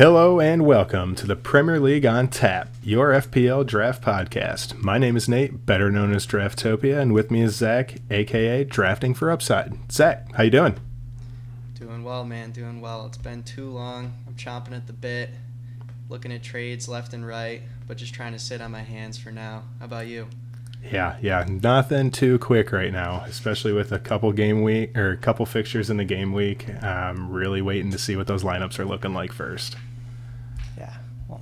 Hello and welcome to the Premier League on Tap, your FPL draft podcast. My name is Nate, better known as Draftopia, and with me is Zach, aka Drafting for Upside. Zach, how you doing? Doing well, man. Doing well. It's been too long. I'm chomping at the bit, looking at trades left and right, but just trying to sit on my hands for now. How about you? Yeah, yeah, nothing too quick right now, especially with a couple game week or a couple fixtures in the game week. I'm really waiting to see what those lineups are looking like first.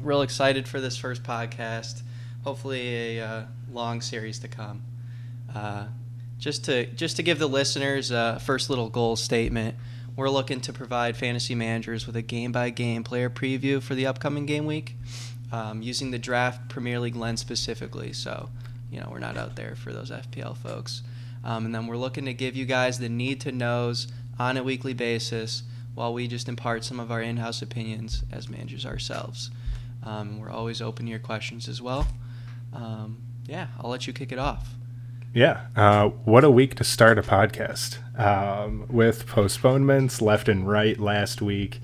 Real excited for this first podcast. Hopefully, a uh, long series to come. Uh, just to just to give the listeners a first little goal statement. We're looking to provide fantasy managers with a game by game player preview for the upcoming game week, um, using the draft Premier League lens specifically. So you know, we're not out there for those FPL folks. Um, and then we're looking to give you guys the need to knows on a weekly basis while we just impart some of our in house opinions as managers ourselves. Um, we're always open to your questions as well. Um, yeah, I'll let you kick it off. Yeah, uh, what a week to start a podcast um, with postponements left and right last week.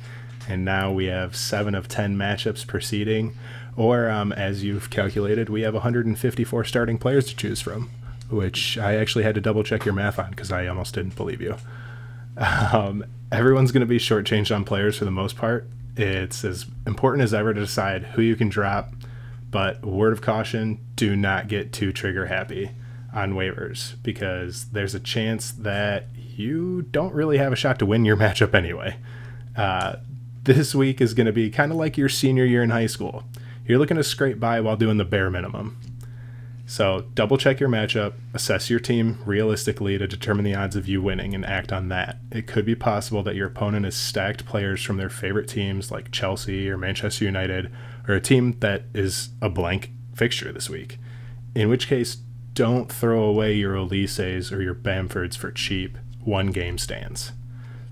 And now we have seven of 10 matchups proceeding. Or, um, as you've calculated, we have 154 starting players to choose from, which I actually had to double check your math on because I almost didn't believe you. Um, everyone's going to be shortchanged on players for the most part. It's as important as ever to decide who you can drop, but word of caution do not get too trigger happy on waivers because there's a chance that you don't really have a shot to win your matchup anyway. Uh, this week is going to be kind of like your senior year in high school you're looking to scrape by while doing the bare minimum. So double check your matchup, assess your team realistically to determine the odds of you winning, and act on that. It could be possible that your opponent has stacked players from their favorite teams like Chelsea or Manchester United, or a team that is a blank fixture this week. In which case, don't throw away your Olises or your Bamfords for cheap one game stands.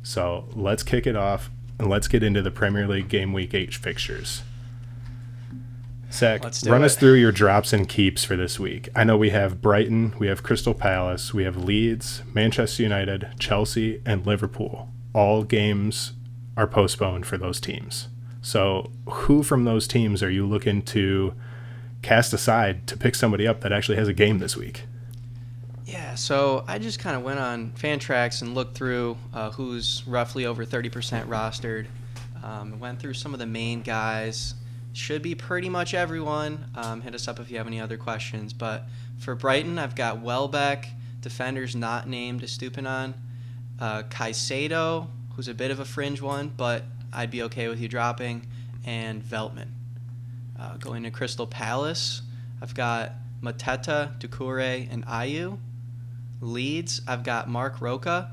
So let's kick it off and let's get into the Premier League Game Week 8 fixtures. Zach, run it. us through your drops and keeps for this week. I know we have Brighton, we have Crystal Palace, we have Leeds, Manchester United, Chelsea, and Liverpool. All games are postponed for those teams. So, who from those teams are you looking to cast aside to pick somebody up that actually has a game this week? Yeah, so I just kind of went on Fantrax and looked through uh, who's roughly over 30% rostered. Um, went through some of the main guys should be pretty much everyone. Um, hit us up if you have any other questions. But for Brighton, I've got Welbeck, defenders not named Estupiñán, uh, Caicedo, who's a bit of a fringe one, but I'd be okay with you dropping, and Veltman. Uh, going to Crystal Palace, I've got Mateta, Doucouré, and Ayew. Leeds, I've got Marc Roca,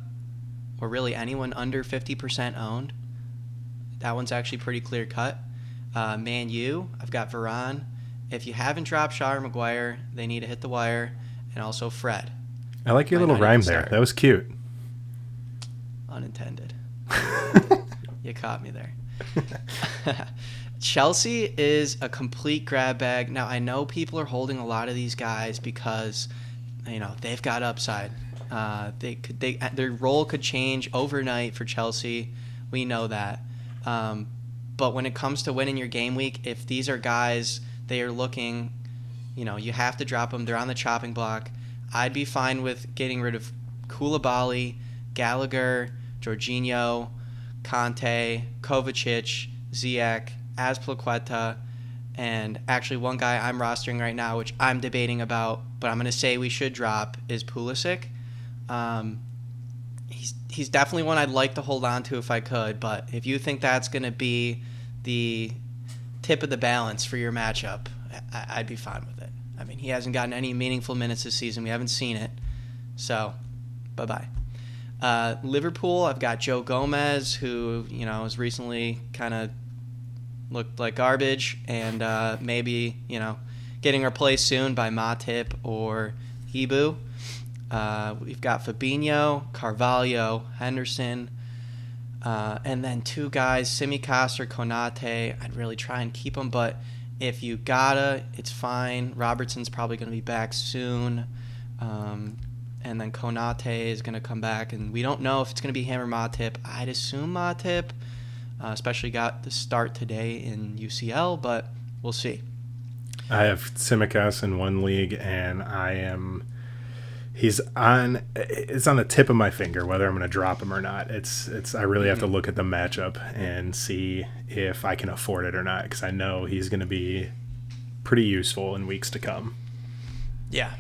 or really anyone under 50% owned. That one's actually pretty clear cut. Uh, Man U, I've got Varane. If you haven't dropped Shaw Maguire, they need to hit the wire, and also Fred. I like your little rhyme there. That was cute. Unintended. you caught me there. Chelsea is a complete grab bag. Now I know people are holding a lot of these guys because you know they've got upside. Uh, they could they their role could change overnight for Chelsea. We know that. Um, but when it comes to winning your game week, if these are guys they are looking, you know, you have to drop them. They're on the chopping block. I'd be fine with getting rid of Koulibaly, Gallagher, Jorginho, Conte, Kovacic, Ziyech, Azpilicueta, and actually one guy I'm rostering right now, which I'm debating about, but I'm going to say we should drop, is Pulisic. Um, he's he's definitely one I'd like to hold on to if I could. But if you think that's going to be the tip of the balance for your matchup, I, would be fine with it. I mean, he hasn't gotten any meaningful minutes this season. We haven't seen it. So, bye bye. Uh, Liverpool, I've got Joe Gomez, who, you know, has recently kind of looked like garbage and uh, maybe, you know, getting replaced soon by Matip or Ibu. Uh, we've got Fabinho, Carvalho, Henderson, uh, and then two guys, Tsimikas or Konate. I'd really try and keep them, but if you gotta, it's fine. Robertson's probably going to be back soon. Um, and then Konate is going to come back, and we don't know if it's going to be him or Matip. I'd assume Matip, uh, especially got the start today in UCL, but we'll see. I have Tsimikas in one league, and I am. He's on. It's on the tip of my finger whether I'm going to drop him or not. It's. It's. I really have to look at the matchup and see if I can afford it or not because I know he's going to be pretty useful in weeks to come. Yeah.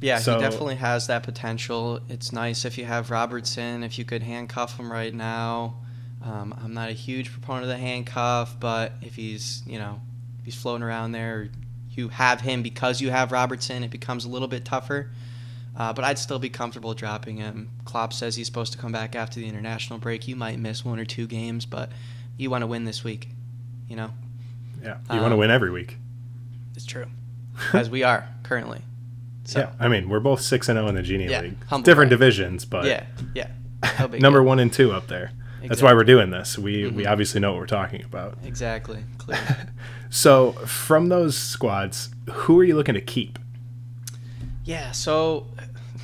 Yeah, So- he definitely has that potential. It's nice if you have Robertson, if you could handcuff him right now. Um, I'm not a huge proponent of the handcuff, but if he's, you know, if he's floating around there, you have him because you have Robertson, it becomes a little bit tougher. Uh, but I'd still be comfortable dropping him. Klopp says he's supposed to come back after the international break. You might miss one or two games, but you want to win this week. You know, Yeah, you want to Um, win every week. it's true, as we are currently. So yeah, I mean we're both six and zero in the Genie Yeah, League. Different brag. divisions, but yeah, yeah. Number deal. one and two up there. That's why we're doing this. We we Mhm. obviously know what we're talking about. Exactly. Clear. So from those squads, who are you looking to keep? yeah. So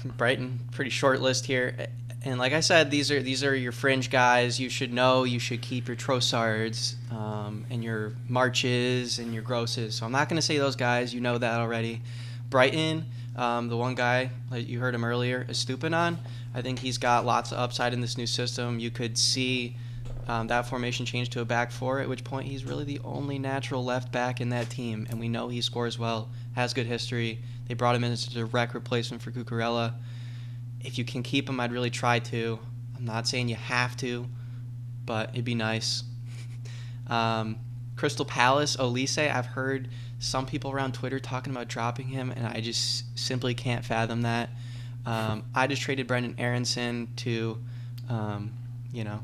Brighton, pretty short list here, and like I said, these are these are your fringe guys. You should know. You should keep your Trossards um, and your Marches and your Grosses. So I'm not going to say those guys. You know that already. Brighton, um, the one guy like you heard him earlier, is Stupinan. I think he's got lots of upside in this new system. You could see um, that formation change to a back four, at which point he's really the only natural left back in that team, and we know he scores well, has good history. They brought him in as a direct replacement for Cucurella. If you can keep him, I'd really try to. I'm not saying you have to, but it'd be nice. Um, Crystal Palace, Olise, I've heard some people around Twitter talking about dropping him, and I just simply can't fathom that. Um, I just traded Brenden Aaronson to, um, you know,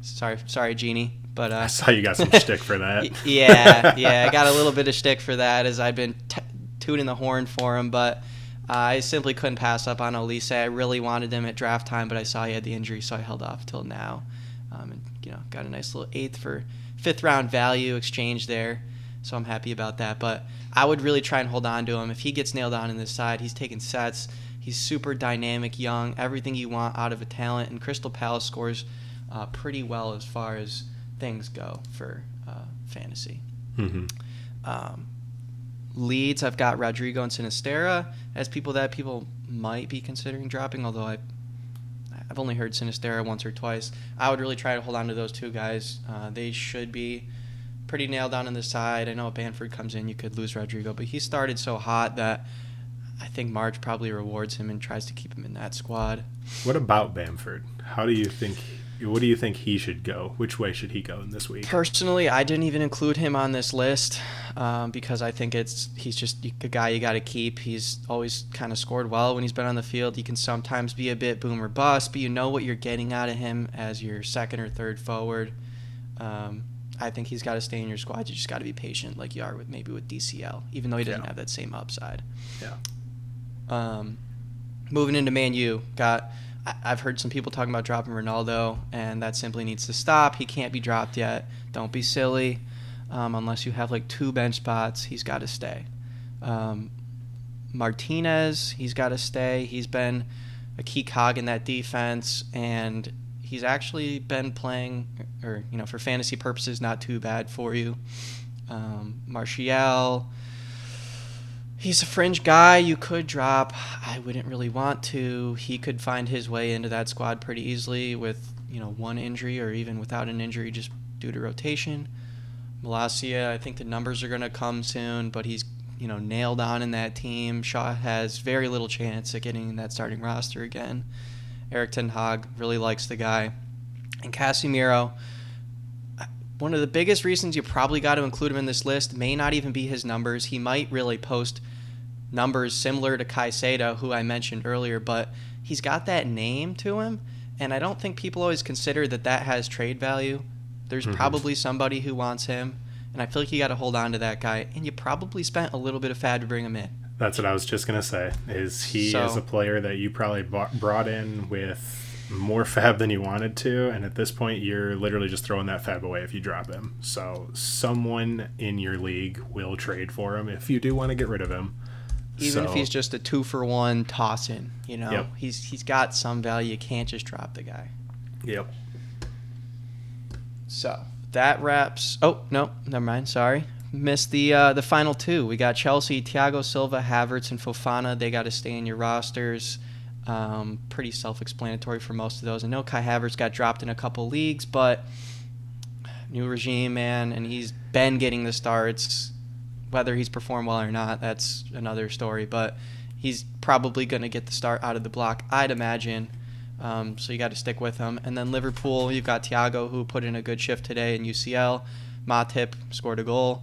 sorry, sorry, Genie, but uh, I saw you got some shtick for that. Yeah, yeah, I got a little bit of shtick for that as I've been t- tooting the horn for him, but uh, I simply couldn't pass up on Olise. I really wanted him at draft time, but I saw he had the injury, so I held off till now. Um, and you know, got a nice little eighth for fifth round value exchange there, so I'm happy about that. But I would really try and hold on to him. If he gets nailed on in this side, he's taking sets. He's super dynamic, young, everything you want out of a talent, and Crystal Palace scores uh, pretty well as far as things go for uh, fantasy. hmm Um, Leeds, I've got Rodrigo and Sinisterra as people that people might be considering dropping, although I, I've only heard Sinisterra once or twice. I would really try to hold on to those two guys. Uh, they should be pretty nailed down on the side. I know if Bamford comes in, you could lose Rodrigo, but he started so hot that I think Marsch probably rewards him and tries to keep him in that squad. What about Bamford? How do you think? What do you think he should go? Which way should he go in this week? Personally, I didn't even include him on this list um, because I think it's he's just a guy you got to keep. He's always kind of scored well when he's been on the field. He can sometimes be a bit boom or bust, but you know what you're getting out of him as your second or third forward. Um, I think he's got to stay in your squad. You just got to be patient, like you are with maybe with DCL, even though he doesn't Yeah. have that same upside. Yeah. Um, moving into Man U, got I've heard some people talking about dropping Ronaldo, and that simply needs to stop. He can't be dropped yet. Don't be silly. Um, unless you have like two bench spots, he's got to stay. Um, Martinez, he's got to stay. He's been a key cog in that defense, and he's actually been playing, or you know, for fantasy purposes, not too bad for you. Um, Martial, he's a fringe guy you could drop. I wouldn't really want to. He could find his way into that squad pretty easily with you know one injury or even without an injury, just due to rotation. Malacia, I think the numbers are going to come soon, but he's you know nailed on in that team. Shaw has very little chance at getting in that starting roster again. Erik Ten Hag really likes the guy, and Casemiro. One of the biggest reasons you probably got to include him in this list may not even be his numbers. He might really post numbers similar to Caicedo, who I mentioned earlier, but he's got that name to him, and I don't think people always consider that that has trade value. There's Mhm. probably somebody who wants him, and I feel like you got to hold on to that guy, and you probably spent a little bit of fab to bring him in. That's what I was just gonna say. Is he So- is a player that you probably bought, brought in with more fab than you wanted to, and at this point, you're literally just throwing that fab away if you drop him. So someone in your league will trade for him if you do want to get rid of him. Even if he's just a two for one toss in, you know, Yep. he's he's got some value. You can't just drop the guy. Yep. So that wraps. Oh no, never mind. Sorry, missed the uh, the final two. We got Chelsea, Thiago Silva, Havertz, and Fofana. They got to stay in your rosters. Um, pretty self-explanatory for most of those. I know Kai Havertz got dropped in a couple leagues, but new regime, man, and he's been getting the starts. Whether he's performed well or not, that's another story. But he's probably going to get the start out of the block, I'd imagine. Um, so you got to stick with him. And then Liverpool, you've got Thiago, who put in a good shift today in UCL. Matip scored a goal,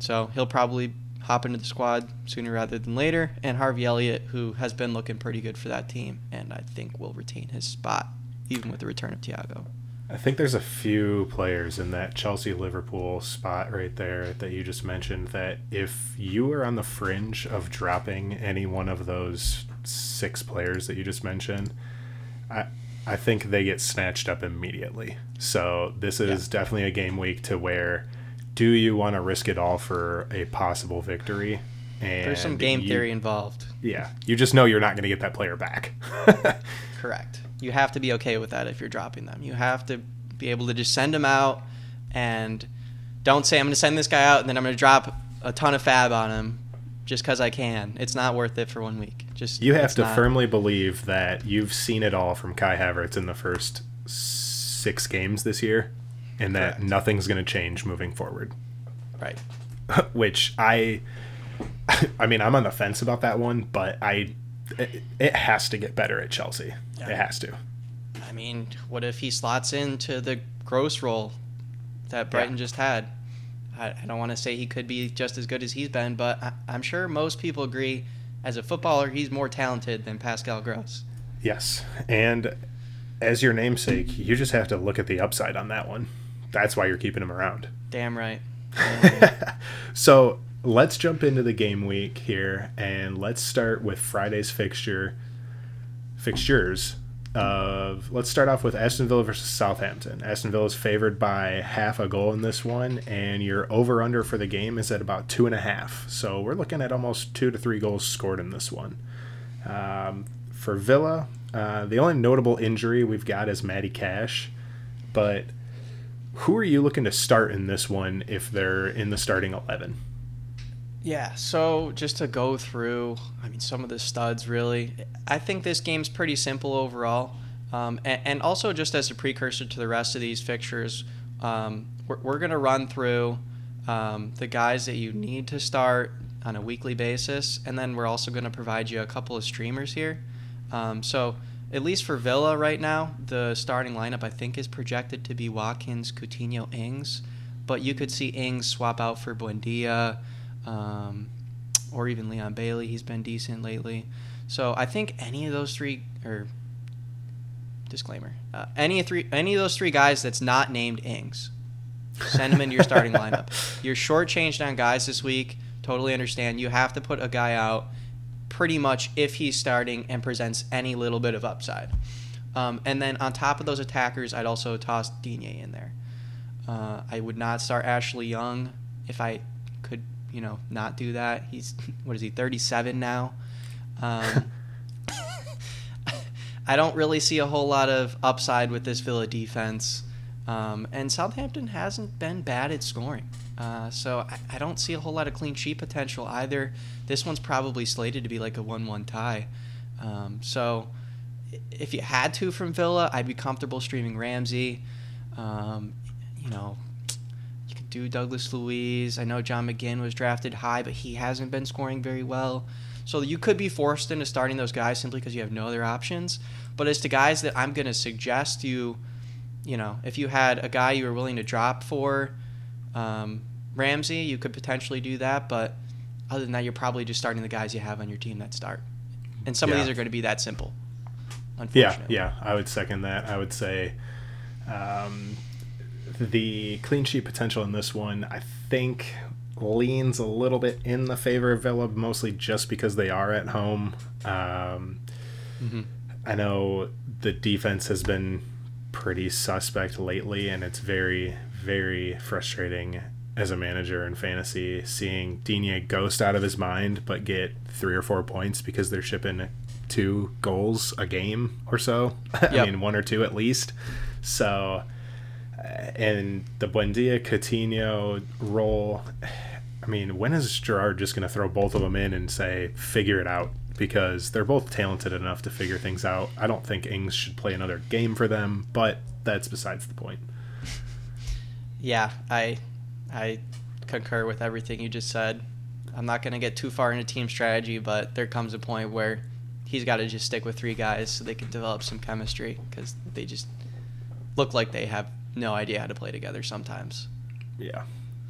so he'll probably hop into the squad sooner rather than later. And Harvey Elliott, who has been looking pretty good for that team, and I think will retain his spot even with the return of Thiago. I think there's a few players in that Chelsea Liverpool spot right there that you just mentioned that if you were on the fringe of dropping any one of those six players that you just mentioned, I I think they get snatched up immediately. So this is yeah. definitely a game week to where do you want to risk it all for a possible victory? And There's some game you, theory involved. Yeah, you just know you're not going to get that player back. Correct. You have to be okay with that if you're dropping them. You have to be able to just send them out and don't say I'm going to send this guy out and then I'm going to drop a ton of fab on him just because I can. It's not worth it for one week. Just you have to not... firmly believe that you've seen it all from Kai Havertz in the first six games this year, and that Correct. nothing's going to change moving forward. Right. Which I, I mean, I'm on the fence about that one, but I, it, it has to get better at Chelsea. Yeah. It has to. I mean, what if he slots into the Gross role that Brighton yeah. just had? I, I don't want to say he could be just as good as he's been, but I, I'm sure most people agree as a footballer, he's more talented than Pascal Gross. Yes. And as your namesake, you just have to look at the upside on that one. That's why you're keeping him around. Damn right. so let's jump into the game week here and let's start with Friday's fixture fixtures of let's start off with Aston Villa versus Southampton. Aston Villa is favored by half a goal in this one, and your over under for the game is at about two and a half. So we're looking at almost two to three goals scored in this one. Um, for Villa, uh, the only notable injury we've got is Matty Cash, but who are you looking to start in this one if they're in the starting eleven? Yeah, so just to go through, I mean, some of the studs really. I think this game's pretty simple overall. Um, and, and, also, just as a precursor to the rest of these fixtures, um, we're, we're going to run through um, the guys that you need to start on a weekly basis. And then we're also going to provide you a couple of streamers here. Um, so, at least for Villa right now, the starting lineup I think is projected to be Watkins, Coutinho, Ings. But you could see Ings swap out for Buendia um, or even Leon Bailey. He's been decent lately. So I think any of those three, or disclaimer, uh, any of three, any of those three guys that's not named Ings, send them into your starting lineup. You're shortchanged on guys this week. Totally understand. You have to put a guy out pretty much if he's starting and presents any little bit of upside. Um, and then on top of those attackers, I'd also toss Digne in there. Uh, I would not start Ashley Young if I could you know, not do that. He's what is he, 37 now? Um, I don't really see a whole lot of upside with this Villa defense. Um, and Southampton hasn't been bad at scoring. Uh, so I, I, don't see a whole lot of clean sheet potential either. This one's probably slated to be like a 1 1 tie. Um, so if you had to from Villa, I'd be comfortable streaming Ramsey. Um, you know, you could do Douglas Luiz. I know John McGinn was drafted high, but he hasn't been scoring very well. So you could be forced into starting those guys simply because you have no other options. But as to guys that I'm going to suggest you, you know, if you had a guy you were willing to drop for um, Ramsey, you could potentially do that. But other than that, you're probably just starting the guys you have on your team that start. And some yeah. of these are going to be that simple. Yeah, yeah, I would second that. I would say um, the clean sheet potential in this one, I think, leans a little bit in the favor of Villa, mostly just because they are at home. Um, mm-hmm. I know the defense has been pretty suspect lately, and it's very, very frustrating as a manager in fantasy seeing Digne ghost out of his mind, but get three or four points because they're shipping two goals a game or so. Yep. I mean, one or two at least. So uh, and the Buendia Coutinho role. I mean, when is Gerrard just going to throw both of them in and say, figure it out? Because they're both talented enough to figure things out. I don't think Ings should play another game for them, but that's besides the point. Yeah, I, I concur with everything you just said. I'm not going to get too far into team strategy, but there comes a point where he's got to just stick with three guys so they can develop some chemistry because they just look like they have no idea how to play together sometimes. Yeah.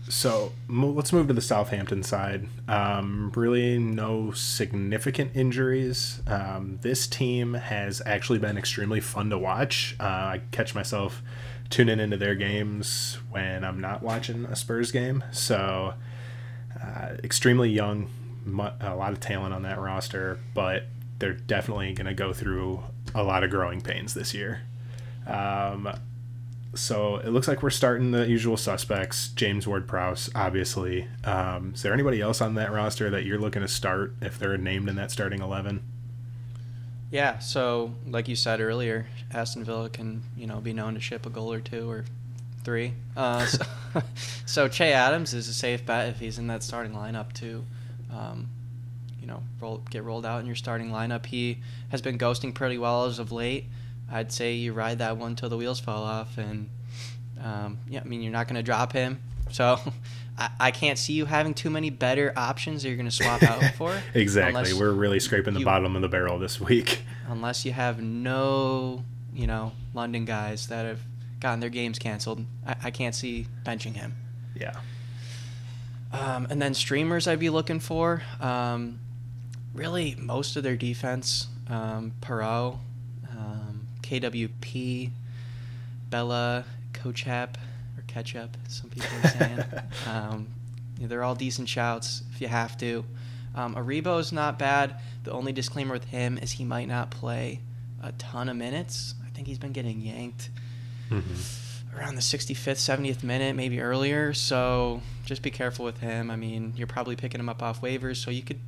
So let's move to the Southampton side. Um, really, no significant injuries. Um, this team has actually been extremely fun to watch. Uh, I catch myself tuning into their games when I'm not watching a Spurs game. So, uh, extremely young, a lot of talent on that roster, but they're definitely going to go through a lot of growing pains this year. Um, so it looks like we're starting the usual suspects. James Ward-Prowse, obviously. Um, is there anybody else on that roster that you're looking to start if they're named in that starting eleven? Yeah. So, like you said earlier, Aston Villa can you know be known to ship a goal or two or three. Uh, so, so, Che Adams is a safe bet if he's in that starting lineup too. Um, you know, roll, get rolled out in your starting lineup. He has been ghosting pretty well as of late. I'd say you ride that one till the wheels fall off, and um, yeah, I mean you're not going to drop him. So I, I can't see you having too many better options that you're going to swap out for. exactly, we're really scraping the you, bottom of the barrel this week. Unless you have no, you know, London guys that have gotten their games canceled, I, I can't see benching him. Yeah. Um, and then streamers I'd be looking for. Um, really, most of their defense. Um, Perraud, KWP, Bella, Kotchap, Ketchup, some people are saying. um, you know, they're all decent shouts if you have to. Um, is not bad. The only disclaimer with him is he might not play a ton of minutes. I think he's been getting yanked mm-hmm. around the 65th, 70th minute, maybe earlier. So just be careful with him. I mean, you're probably picking him up off waivers, so you could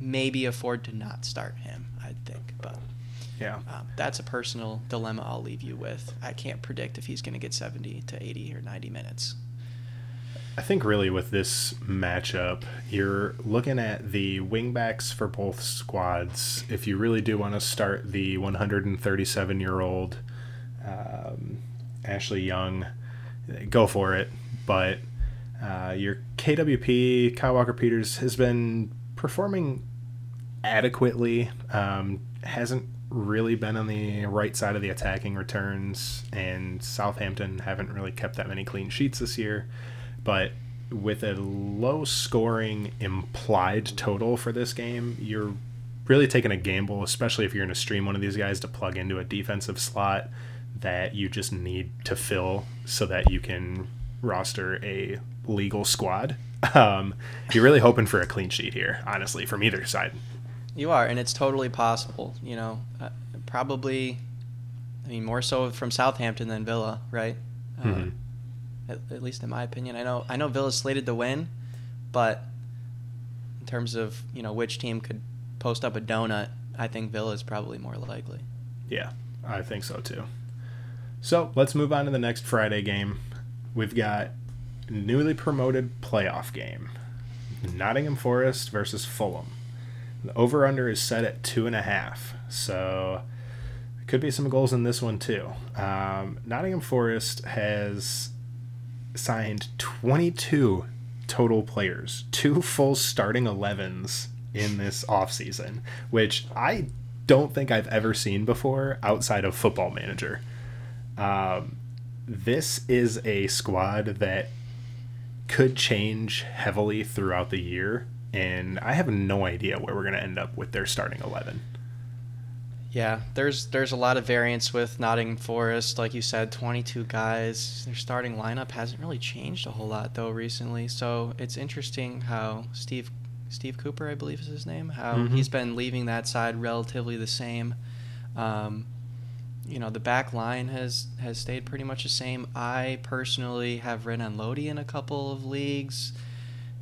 maybe afford to not start him, I think. But yeah. Um, that's a personal dilemma I'll leave you with. I can't predict if he's going to get 70 to 80 or 90 minutes. I think really with this matchup, you're looking at the wingbacks for both squads. If you really do want to start the 137 year old um, Ashley Young, go for it. But uh, your KWP, Kyle Walker Peters, has been performing adequately. Um, hasn't really been on the right side of the attacking returns, and Southampton haven't really kept that many clean sheets this year. But with a low scoring implied total for this game, you're really taking a gamble, especially if you're going to stream one of these guys to plug into a defensive slot that you just need to fill so that you can roster a legal squad. Um, you're really hoping for a clean sheet here, honestly, from either side. You are, and it's totally possible. You know, uh, probably. I mean, more so from Southampton than Villa, right? Uh, mm-hmm. Uh, at, at, least in my opinion. I know. I know Villa's slated to win, but in terms of you know which team could post up a donut, I think Villa is probably more likely. Yeah, I think so too. So let's move on to the next Friday game. We've got newly promoted playoff game: Nottingham Forest versus Fulham. The over under is set at two and a half. So could be some goals in this one too. Um, Nottingham Forest has signed 22 total players, two full starting 11s in this offseason, which I don't think I've ever seen before outside of Football Manager. Um, this is a squad that could change heavily throughout the year and I have no idea where we're going to end up with their starting eleven. Yeah, there's there's a lot of variance with Nottingham Forest, like you said, 22 guys. Their starting lineup hasn't really changed a whole lot though recently. So it's interesting how Steve Steve Cooper, I believe is his name, how mm-hmm. he's been leaving that side relatively the same. Um, you know, the back line has has stayed pretty much the same. I personally have Renan Lodi in a couple of leagues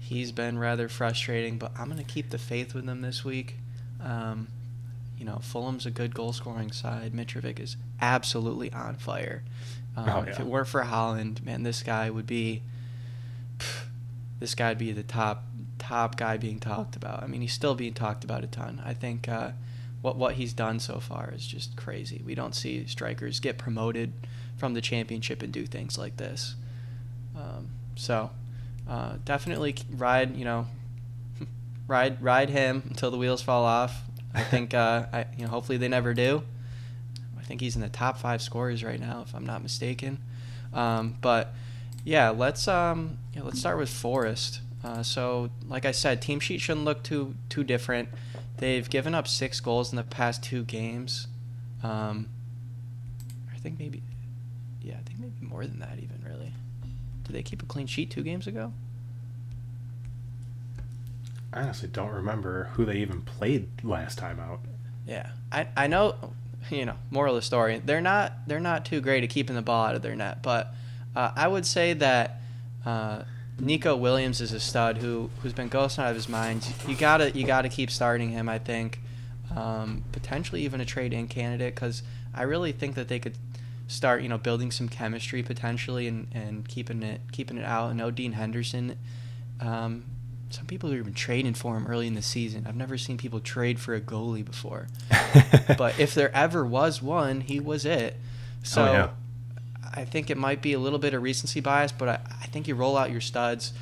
he's been rather frustrating, but I'm going to keep the faith with him this week. Um, you know, Fulham's a good goal scoring side. Mitrovic is absolutely on fire. Um, Oh, If it weren't for Haaland, man, this guy would be. This guy'd be the top top guy being talked about. I mean, he's still being talked about a ton. I think uh, what what he's done so far is just crazy. We don't see strikers get promoted from the championship and do things like this. Um, so uh, definitely ride, you know, ride ride him until the wheels fall off. I think uh, I you know hopefully they never do. I think he's in the top five scorers right now, if I'm not mistaken. Um, but yeah, let's um, yeah, let's start with Forest. Uh, so, like I said, team sheet shouldn't look too too different. They've given up six goals in the past two games. Um, I think maybe, yeah, I think maybe more than that even. Did they keep a clean sheet two games ago? I honestly don't remember who they even played last time out. Yeah, I I know, you know, moral of the story, they're not they're not too great at keeping the ball out of their net, but uh, I would say that uh, Nico Williams is a stud who who's been ghosting out of his mind. You gotta you gotta keep starting him. I think um, potentially even a trade in candidate because I really think that they could start you know building some chemistry potentially and, and keeping it keeping it out. I know Dean Henderson. Um, some people are even trading for him early in the season. I've never seen people trade for a goalie before. but if there ever was one, he was it. So Oh, yeah. I think it might be a little bit of recency bias, but I, I think you roll out your studs.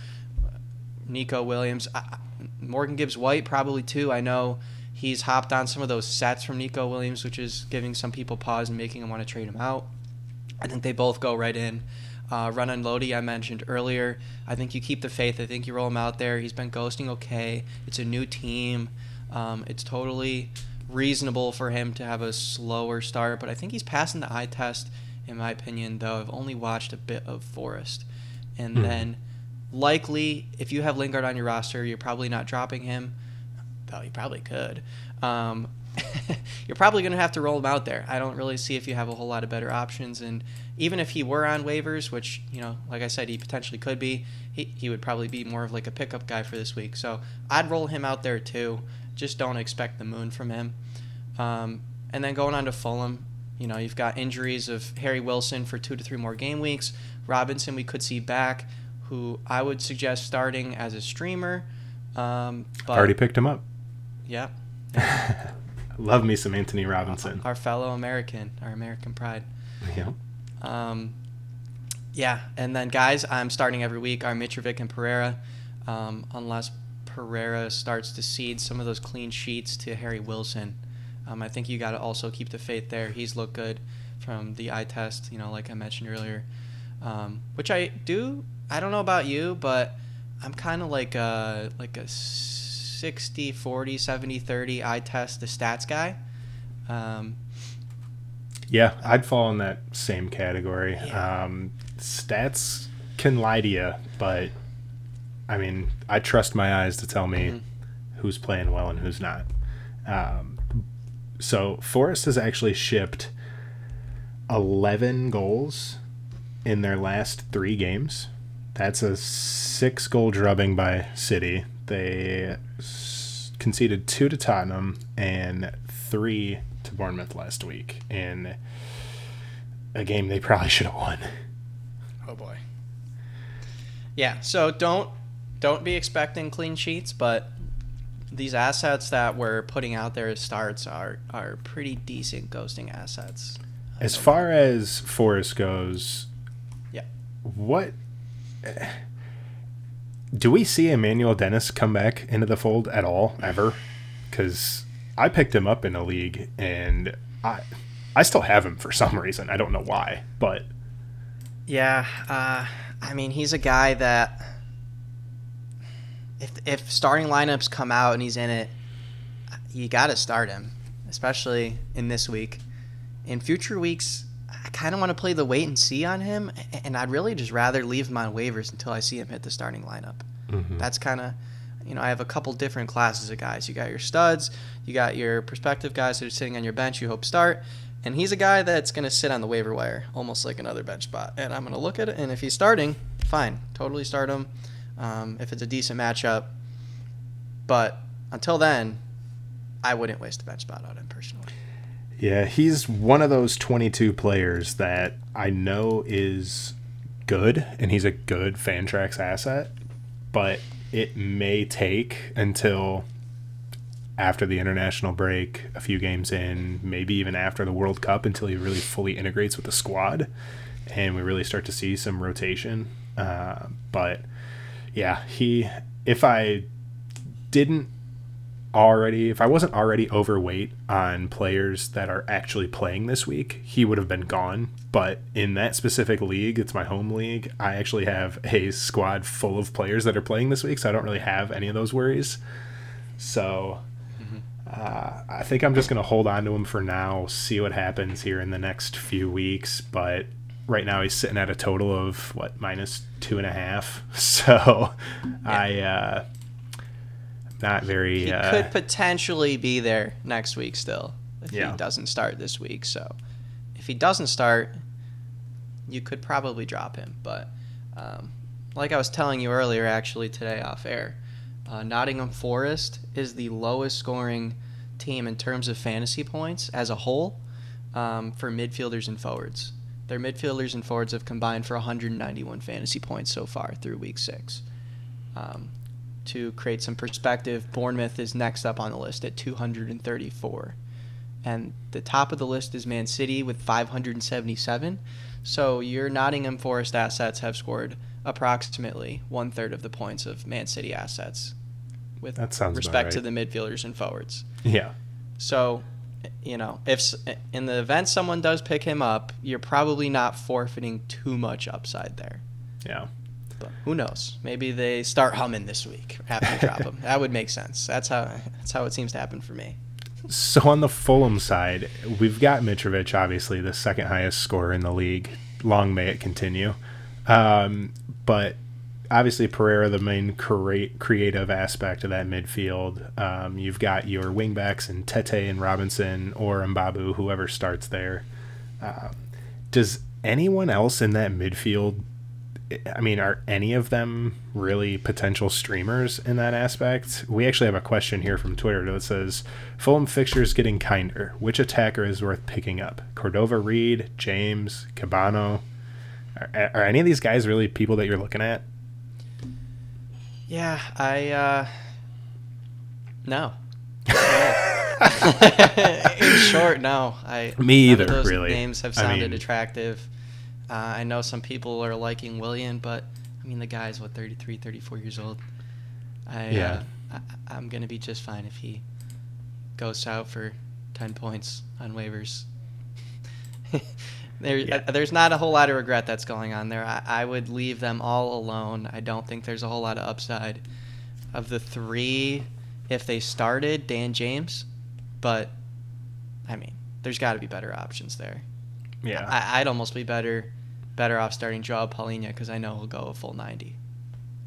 Nico Williams, I, I- Morgan Gibbs White probably too. I know he's hopped on some of those sets from Nico Williams, which is giving some people pause and making them want to trade him out. I think they both go right in. Uh, Renan Lodi, I mentioned earlier. I think you keep the faith. I think you roll him out there. He's been ghosting okay. It's a new team. Um, it's totally reasonable for him to have a slower start, but I think he's passing the eye test, in my opinion, though. I've only watched a bit of Forest. And Hmm. then, likely, if you have Lingard on your roster, you're probably not dropping him. You probably could. Um, you're probably going to have to roll him out there. I don't really see if you have a whole lot of better options. And even if he were on waivers, which, you know, like I said, he potentially could be, he, he would probably be more of like a pickup guy for this week. So I'd roll him out there too. Just don't expect the moon from him. Um, and then going on to Fulham, you know, you've got injuries of Harry Wilson for two to three more game weeks. Robinson, we could see back, who I would suggest starting as a streamer. Um, but Already picked him up. Yeah, Love me some Antonee Robinson. our fellow American, our American pride. Yeah. Um, yeah, and then guys, I'm starting every week. Our Mitrovic and Pereira, um, unless Pereira starts to cede some of those clean sheets to Harry Wilson. Um, I think you got to also keep the faith there. He's looked good from the eye test, you know, like I mentioned earlier. Um, which I do. I don't know about you, but I'm kind of like a like a 60, 40, 70, 30 eye test the stats guy. Um, Yeah, I'd fall in that same category. Yeah. Um, stats can lie to you, but I mean, I trust my eyes to tell me Mhm. who's playing well and who's not. Um, so Forest has actually shipped 11 goals in their last three games. That's a six goal drubbing by City. They conceded two to Tottenham and three to Bournemouth last week in a game they probably should have won. Oh boy. Yeah, so don't don't be expecting clean sheets, but these assets that we're putting out there as starts are are pretty decent ghosting assets. As far as Forest goes, Yeah. what do we see Emmanuel Dennis come back into the fold at all ever? Because I picked him up in a league and I I still have him for some reason. I don't know why, but Yeah, uh, I mean he's a guy that if if starting lineups come out and he's in it, you got to start him, especially in this week. In future weeks, kind of want to play the wait and see on him, and I'd really just rather leave him on waivers until I see him hit the starting lineup. That's kind of, you know, I have a couple different classes of guys. You got your studs, you got your prospective guys that are sitting on your bench you hope start, and he's a guy that's going to sit on the waiver wire, almost like another bench spot. And I'm going to look at it, and if he's starting, fine, totally start him. Um, if it's a decent matchup, but until then, I wouldn't waste a bench spot on him personally. Yeah, he's one of those 22 players that I know is good and he's a good Fantrax asset, but it may take until after the international break, a few games in, maybe even after the World Cup until he really fully integrates with the squad and we really start to see some rotation. Uh, but yeah, he, if I didn't already, if I wasn't already overweight on players that are actually playing this week, he would have been gone. But in that specific league, it's my home league, I actually have a squad full of players that are playing this week, so I don't really have any of those worries. So uh, I think I'm just going to hold on to him for now, see what happens here in the next few weeks. But right now he's sitting at a total of what minus two and a half. So yeah. I uh, not very. He uh, could potentially be there next week still if Yeah. he doesn't start this week. So if he doesn't start, you could probably drop him. But um, like I was telling you earlier, actually today off air, uh, Nottingham Forest is the lowest scoring team in terms of fantasy points as a whole um, for midfielders and forwards. Their midfielders and forwards have combined for 191 fantasy points so far through week six. Um, to create some perspective, Bournemouth is next up on the list at 234. And the top of the list is Man City with 577. So your Nottingham Forest assets have scored approximately one third of the points of Man City assets with That sounds about respect to the midfielders and forwards. yeah. So, you know, if in the event someone does pick him up, you're probably not forfeiting too much upside there. Yeah. But who knows? Maybe they start humming this week after you drop him. That would make sense. That's how that's how it seems to happen for me. So on the Fulham side, we've got Mitrovic, obviously the second highest scorer in the league. Long may it continue. Um, but obviously Pereira, the main crea- creative aspect of that midfield. Um, you've got your wingbacks and Tete and Robinson or Mbabu, whoever starts there. Um, does anyone else in that midfield? I mean, are any of them really potential streamers in that aspect? We actually have a question here from Twitter that says Fulham fixtures getting kinder. Which attacker is worth picking up? Cordova Reid, James, Kebano? Are, are any of these guys really people that you're looking at? Yeah, I uh no. In short, no. I Me either, those really. Names have I sounded mean- attractive. Uh, I know some people are liking Willian, but I mean the guy's what 33, 34 years old. I Yeah. uh, I, I'm gonna be just fine if he goes out for ten points on waivers. there, Yeah. uh, there's not a whole lot of regret that's going on there. I, I would leave them all alone. I don't think there's a whole lot of upside. Of the three, if they started, Dan James, but I mean, there's got to be better options there. Yeah. I, I'd almost be better, better off starting Joao Palhinha because I know he'll go a full ninety.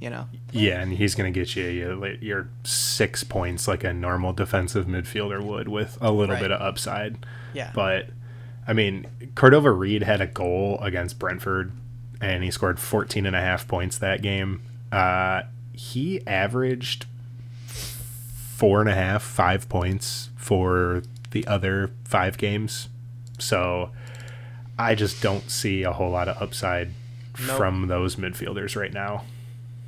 You know. yeah, and he's going to get you your, your six points like a normal defensive midfielder would with a little Right. bit of upside. Yeah. But I mean, Cordova Reid had a goal against Brentford and he scored 14 and a half points that game. Uh, he averaged four and a half, five points for the other five games. So I just don't see a whole lot of upside Nope. from those midfielders right now.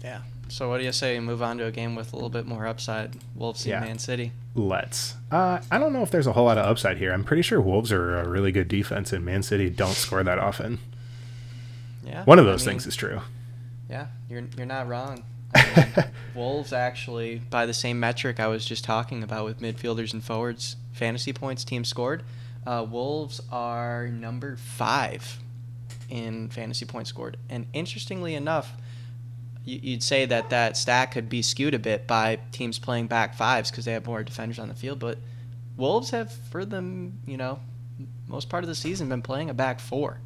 Yeah. So what do you say? Move on to a game with a little bit more upside. Wolves Yeah. and Man City. Let's. Uh, I don't know if there's a whole lot of upside here. I'm pretty sure Wolves are a really good defense, and Man City don't score that often. Yeah. One of I those mean, things is true. Yeah, you're you're not wrong. I mean, Wolves actually, by the same metric I was just talking about with midfielders and forwards, fantasy points team scored. Uh, Wolves are number five in fantasy points scored, and interestingly enough, you, you'd say that that stat could be skewed a bit by teams playing back fives because they have more defenders on the field. But Wolves have, for them, you know, most part of the season, been playing a back four.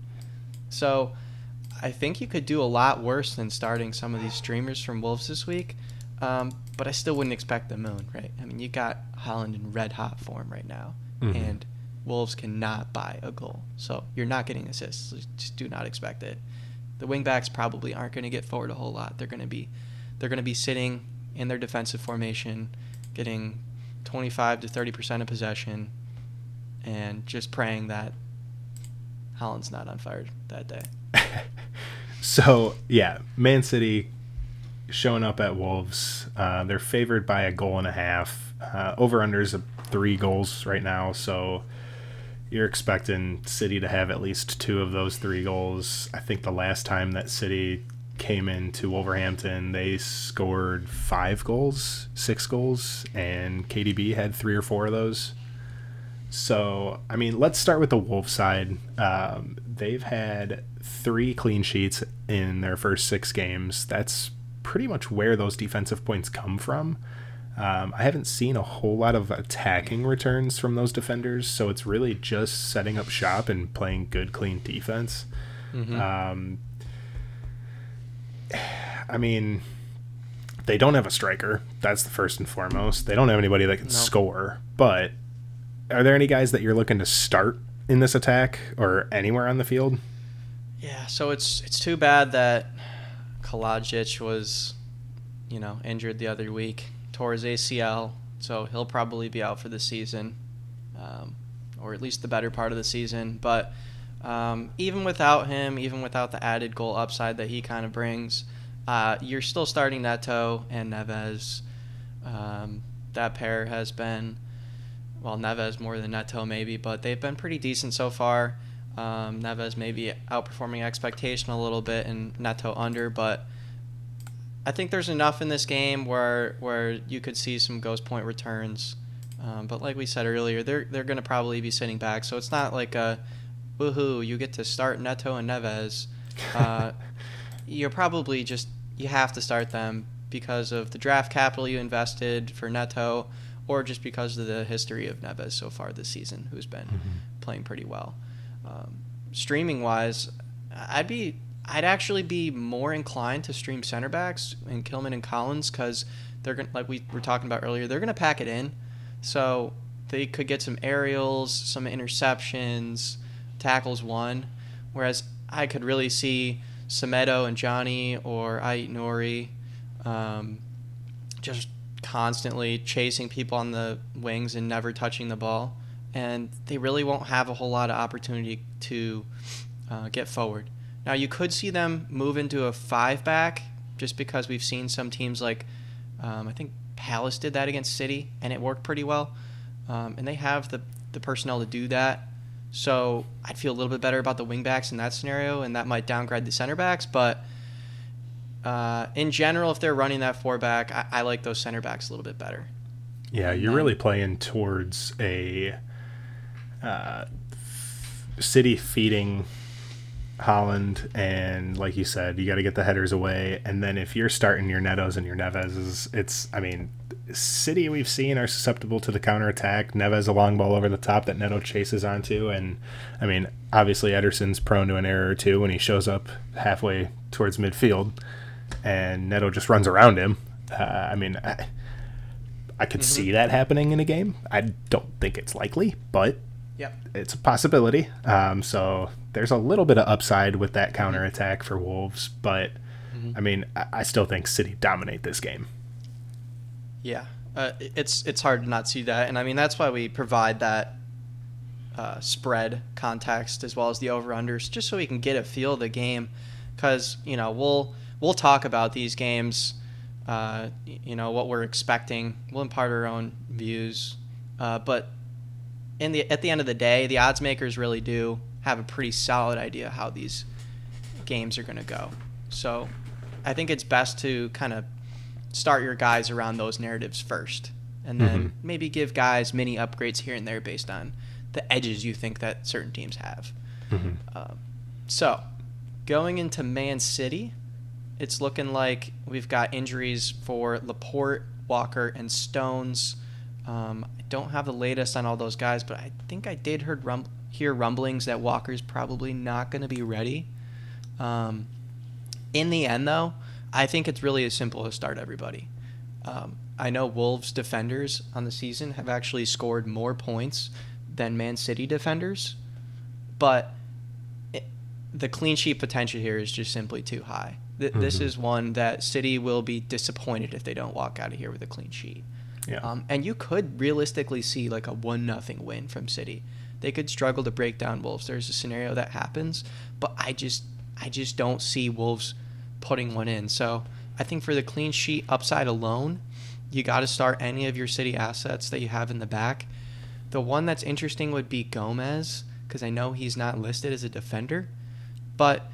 So I think you could do a lot worse than starting some of these streamers from Wolves this week. Um, but I still wouldn't expect the moon, right? I mean, you got Haaland in red hot form right now, Mhm. and Wolves cannot buy a goal. So you're not getting assists. Just do not expect it. The wingbacks probably aren't going to get forward a whole lot. They're going to be, they're going to be sitting in their defensive formation, getting 25 to 30 percent of possession, and just praying that Haaland's not on fire that day. so yeah, Man City showing up at Wolves. Uh, they're favored by a goal and a half. Uh, over under is three goals right now, so you're expecting City to have at least two of those three goals. I think the last time that City came into Wolverhampton, they scored five goals, six goals, and KDB had three or four of those. So, I mean, let's start with the Wolves side. Um, they've had three clean sheets in their first six games. That's pretty much where those defensive points come from. Um, I haven't seen a whole lot of attacking returns from those defenders, so it's really just setting up shop and playing good, clean defense. Mm-hmm. Um, I mean, they don't have a striker. That's the first and foremost. They don't have anybody that can nope. score. But are there any guys that you're looking to start in this attack or anywhere on the field? Yeah, so it's it's too bad that Kalajdzic was, you know, injured the other week, his ACL, so he'll probably be out for the season, um, or at least the better part of the season. But um, even without him, even without the added goal upside that he kind of brings, uh, you're still starting Neto and Neves. Um, that pair has been, well, Neves more than Neto maybe, but they've been pretty decent so far. Um, Neves maybe outperforming expectation a little bit and Neto under, but I think there's enough in this game where where you could see some ghost point returns. Um, but like we said earlier, they're they're going to probably be sitting back, so it's not like a woohoo, you get to start Neto and Neves. Uh, you're probably just you have to start them because of the draft capital you invested for Neto, or just because of the history of Neves so far this season, who's been mm-hmm. playing pretty well. Um, streaming wise, I'd be I'd actually be more inclined to stream center backs and Kilman and Collins because they're gonna like we were talking about earlier. They're gonna pack it in, so they could get some aerials, some interceptions, tackles one. Whereas I could really see Semedo and Jonny or Ait-Nouri um, just constantly chasing people on the wings and never touching the ball and they really won't have a whole lot of opportunity to uh, get forward. Now, you could see them move into a five back just because we've seen some teams like, um, I think Palace did that against City, and it worked pretty well. Um, and they have the, the personnel to do that. So I'd feel a little bit better about the wingbacks in that scenario, and that might downgrade the center backs. But uh, in general, if they're running that four back, I, I like those center backs a little bit better. Yeah, you're really playing towards a uh, City feeding Haaland, and like you said, you got to get the headers away. And then if you're starting your Netos and your Neves, it's I mean, City we've seen are susceptible to the counter attack. Neves a long ball over the top that Neto chases onto, and I mean, obviously Ederson's prone to an error or two when he shows up halfway towards midfield, and Neto just runs around him. Uh, I mean. I, I could mm-hmm. see that happening in a game. I don't think it's likely, but Yep. It's a possibility. Um, so there's a little bit of upside with that counter attack for Wolves, but mm-hmm. I mean, I still think City dominate this game. Yeah, uh, it's it's hard to not see that, and I mean that's why we provide that uh, spread context as well as the over unders, just so we can get a feel of the game, because you know we'll we'll talk about these games, uh, you know what we're expecting. We'll impart our own views, uh, but in the at the end of the day, the odds makers really do have a pretty solid idea how these games are going to go. So, I think it's best to kind of start your guys around those narratives first, and then mm-hmm. maybe give guys mini upgrades here and there based on the edges you think that certain teams have. Mm-hmm. Um, so, going into Man City, it's looking like we've got injuries for Laporte, Walker, and Stones. Um, don't have the latest on all those guys, but I think I did heard rum- hear rumblings that Walker's probably not going to be ready. Um, in the end, though, I think it's really as simple as start everybody. Um, I know Wolves defenders on the season have actually scored more points than Man City defenders, but it, the clean sheet potential here is just simply too high. Th- mm-hmm. This is one that City will be disappointed if they don't walk out of here with a clean sheet. Yeah. Um, and you could realistically see like a one nothing win from City. they could struggle to break down Wolves. There's a scenario that happens, but I just I just don't see Wolves putting one in. So I think for the clean sheet upside alone, you got to start any of your city assets that you have in the back. The one that's interesting would be Gomez because I know he's not listed as a defender, but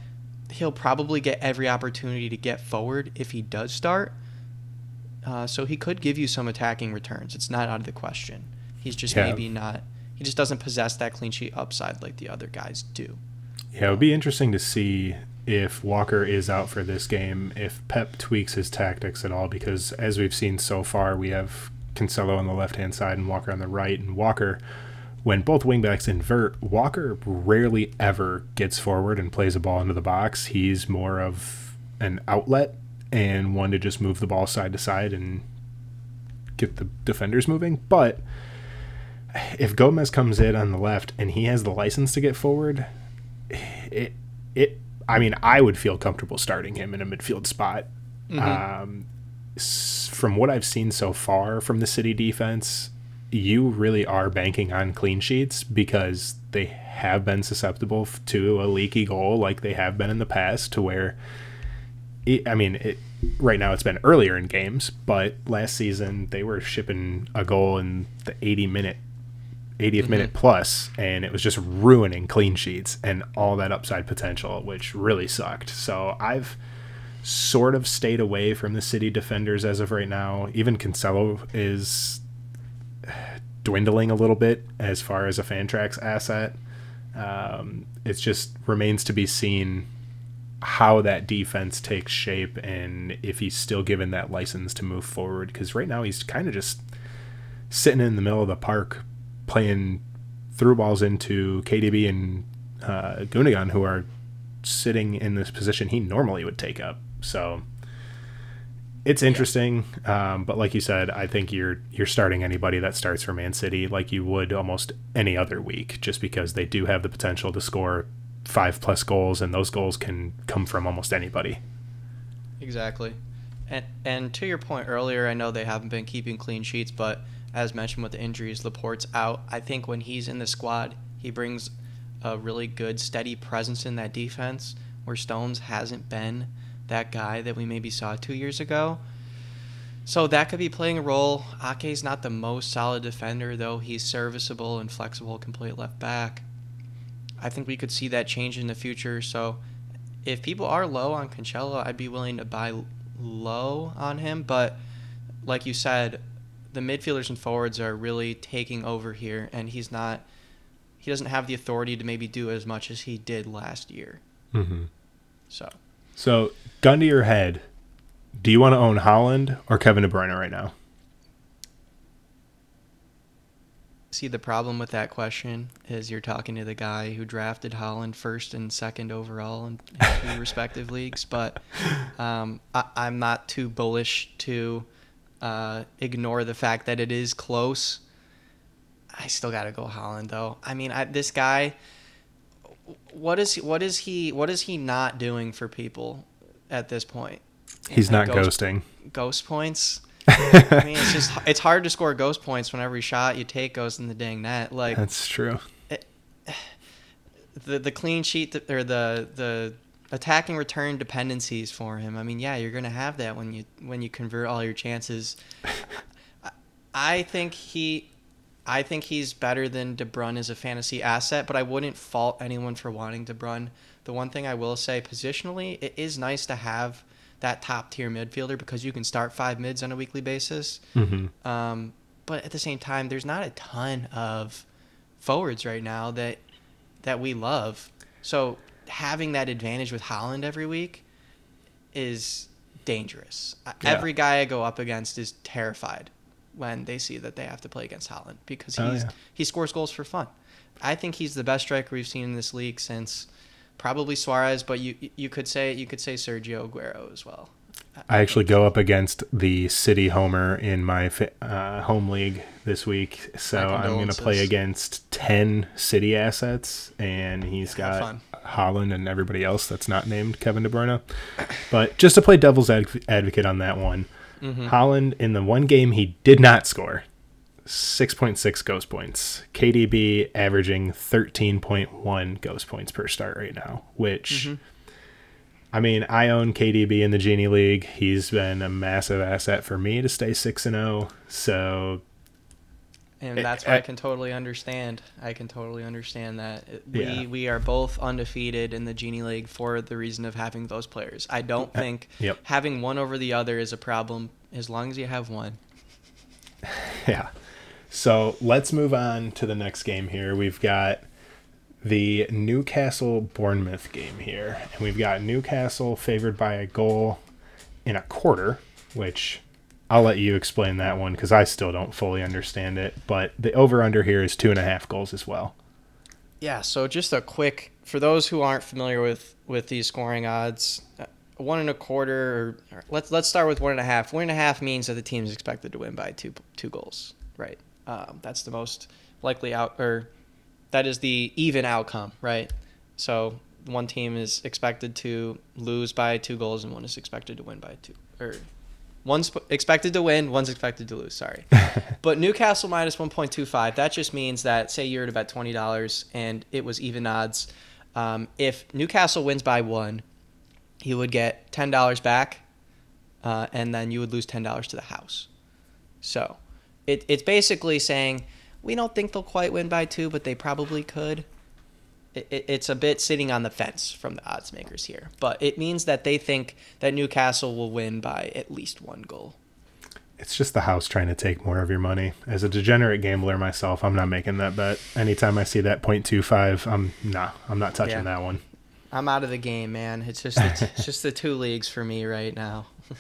he'll probably get every opportunity to get forward if he does start. Uh, so he could give you some attacking returns. It's not out of the question. He's just Yeah. maybe not. He just doesn't possess that clean sheet upside like the other guys do. Yeah, it would be interesting to see if Walker is out for this game, if Pep tweaks his tactics at all, because as we've seen so far, we have Cancelo on the left hand side and Walker on the right. And Walker, when both wingbacks invert, Walker rarely ever gets forward and plays a ball into the box. He's more of an outlet and one to just move the ball side to side and get the defenders moving. But if Gomez comes in on the left and he has the license to get forward, it it I mean I would feel comfortable starting him in a midfield spot. Um, from what I've seen so far from the City defense, you really are banking on clean sheets because they have been susceptible to a leaky goal like they have been in the past to where I mean it right now it's been earlier in games but last season they were shipping a goal in the 80 minute 80th minute plus, and it was just ruining clean sheets and all that upside potential, which really sucked. So I've sort of stayed away from the city defenders as of right now. Even Cancelo is dwindling a little bit as far as a Fantrax asset. Um, it just remains to be seen how that defense takes shape and if he's still given that license to move forward. Because right now he's kind of just sitting in the middle of the park playing through balls into KDB and uh, Gundogan, who are sitting in this position he normally would take up. So it's interesting, um, but like you said, I think you're you're starting anybody that starts for Man City like you would almost any other week, just because they do have the potential to score five plus goals, and those goals can come from almost anybody. Exactly. And and to your point earlier, I know they haven't been keeping clean sheets, but as mentioned with the injuries, Laporte's out. I think when he's in the squad, he brings a really good steady presence in that defense where Stones hasn't been that guy that we maybe saw 2 years ago. So that could be playing a role. Ake's not the most solid defender though. He's serviceable and flexible, complete left back. I think we could see that change in the future. So if people are low on Cancelo, I'd be willing to buy low on him. But like you said, the midfielders and forwards are really taking over here, and he's not. He doesn't have the authority to maybe do as much as he did last year. Mm-hmm. So So, gun to your head, do you want to own Haaland or Kevin De Bruyne right now? See the problem with that question is you're talking to the guy who drafted Haaland first and second overall in, two respective leagues, but um, I, I'm not too bullish to uh, ignore the fact that it is close. I still got to go Haaland though. I mean, I, this guy, what is what is he what is he not doing for people at this point? He's not ghost- ghosting. Ghost points. I mean, it's just it's hard to score ghost points when every shot you take goes in the dang net. Like That's true. the the clean sheet th- or the the attacking return dependencies for him. I mean, yeah, you're gonna have that when you when you convert all your chances. I- I think he, I think he's better than De Bruyne as a fantasy asset, but I wouldn't fault anyone for wanting De Bruyne. The one thing I will say, positionally, it is nice to have that top tier midfielder because you can start five mids on a weekly basis. hmm Um, but at the same time, there's not a ton of forwards right now that that we love. So having that advantage with Haaland every week is dangerous. Yeah. Every guy I go up against is terrified when they see that they have to play against Haaland because he's Oh, yeah. he scores goals for fun. I think he's the best striker we've seen in this league since probably Suarez, but you you could say you could say Sergio Aguero as well. I actually go up against the City Homer in my uh, home league this week, so I'm going to play against ten City assets, and he's got fun. Haaland and everybody else that's not named Kevin De Bruyne. But just to play devil's adv- advocate on that one, Mm-hmm. Haaland in the one game he did not score. 6.6 ghost points. KDB averaging 13.1 ghost points per start right now, which. Mm-hmm. I mean, I own KDB in the Genie League. He's been a massive asset for me to stay 6 and 0. So and that's what I can totally understand. I can totally understand that we yeah. we are both undefeated in the Genie League for the reason of having those players. I don't think yep. having one over the other is a problem as long as you have one. Yeah. So let's move on to the next game here. We've got the Newcastle Bournemouth game here, and we've got Newcastle favored by a goal in a quarter, which I'll let you explain that one because I still don't fully understand it. But the over under here is two and a half goals as well. Yeah. So just a quick for those who aren't familiar with with these scoring odds, uh, one and a quarter. Or, let's let's start with one and a half. One and a half means that the team is expected to win by two two goals. Right. Um, that's the most likely out or that is the even outcome. Right. So one team is expected to lose by two goals and one is expected to win by two or One's expected to win, one's expected to lose. Sorry. but Newcastle minus 1.25, that just means that, say you're at about $20 and it was even odds. Um, if Newcastle wins by one, you would get $10 back, uh, and then you would lose $10 to the house. So it, it's basically saying we don't think they'll quite win by two, but they probably could it, it's a bit sitting on the fence from the odds makers here, but it means that they think that Newcastle will win by at least one goal. It's just the house trying to take more of your money. As a degenerate gambler myself, I'm not making that bet. Anytime I see that 0.25, I'm nah, I'm not touching yeah. that one. I'm out of the game, man. It's just the, it's just the two leagues for me right now.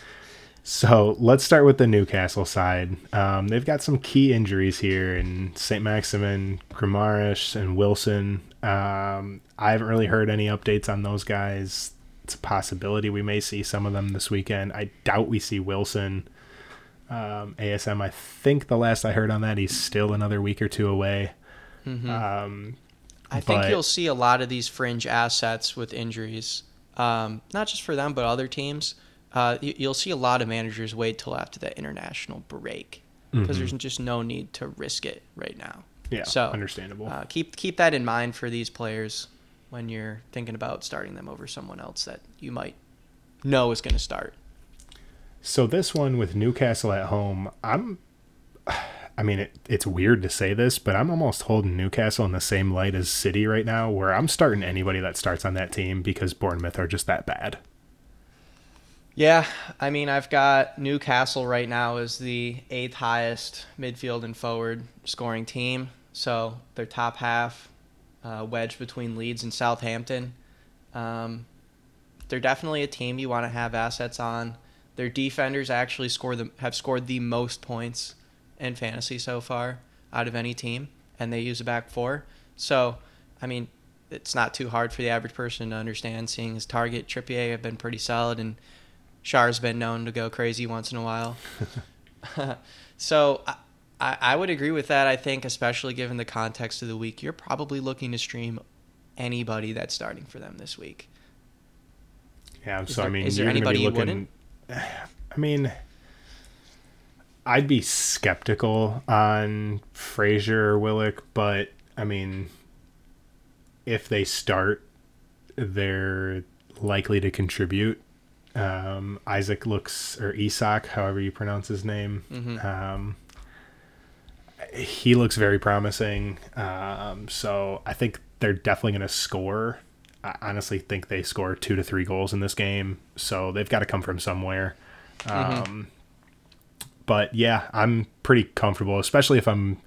So let's start with the Newcastle side. Um, they've got some key injuries here in St. Maximin, Guimaraes, and Wilson. Um, I haven't really heard any updates on those guys. It's a possibility we may see some of them this weekend. I doubt we see Wilson. Um, ASM, I think the last I heard on that, he's still another week or two away. Mm-hmm. Um, I think you'll see a lot of these fringe assets with injuries, um, not just for them, but other teams uh, you, will see a lot of managers wait till after that international break because mm-hmm. there's just no need to risk it right now. Yeah, so understandable. Uh, keep keep that in mind for these players when you're thinking about starting them over someone else that you might know is going to start. So this one with Newcastle at home, I'm. I mean, it, it's weird to say this, but I'm almost holding Newcastle in the same light as City right now, where I'm starting anybody that starts on that team because Bournemouth are just that bad. Yeah, I mean, I've got Newcastle right now as the eighth highest midfield and forward scoring team. So their top half, uh, wedged between Leeds and Southampton. Um, they're definitely a team you want to have assets on. Their defenders actually score the, have scored the most points in fantasy so far out of any team, and they use a back four. So, I mean, it's not too hard for the average person to understand. Seeing his target Trippier have been pretty solid, and Schär's been known to go crazy once in a while. so I, I would agree with that. I think, especially given the context of the week, you're probably looking to stream anybody that's starting for them this week. Yeah, is so there, I mean, is there anybody looking, you wouldn't? I mean, I'd be skeptical on Fraser or Willock, but I mean, if they start, they're likely to contribute. Um, Isaac looks, or Isak, however you pronounce his name. Mm-hmm. Um, he looks very promising. Um, so I think they're definitely going to score. I honestly think they score two to three goals in this game. So they've got to come from somewhere. Mm-hmm. Um, but yeah, I'm pretty comfortable, especially if I'm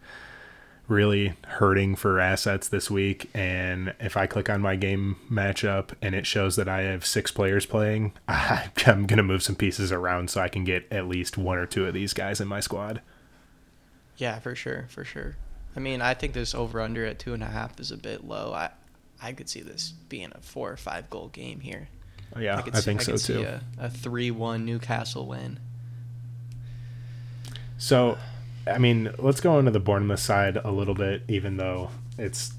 really hurting for assets this week. And if I click on my game matchup and it shows that I have six players playing, I'm going to move some pieces around so I can get at least one or two of these guys in my squad. Yeah, for sure, for sure. I mean, I think this over under at two and a half is a bit low. I I could see this being a four or five goal game here. Oh, yeah, I, I think I so too. A, a three one Newcastle win. So I mean, let's go into the Bournemouth side a little bit, even though it's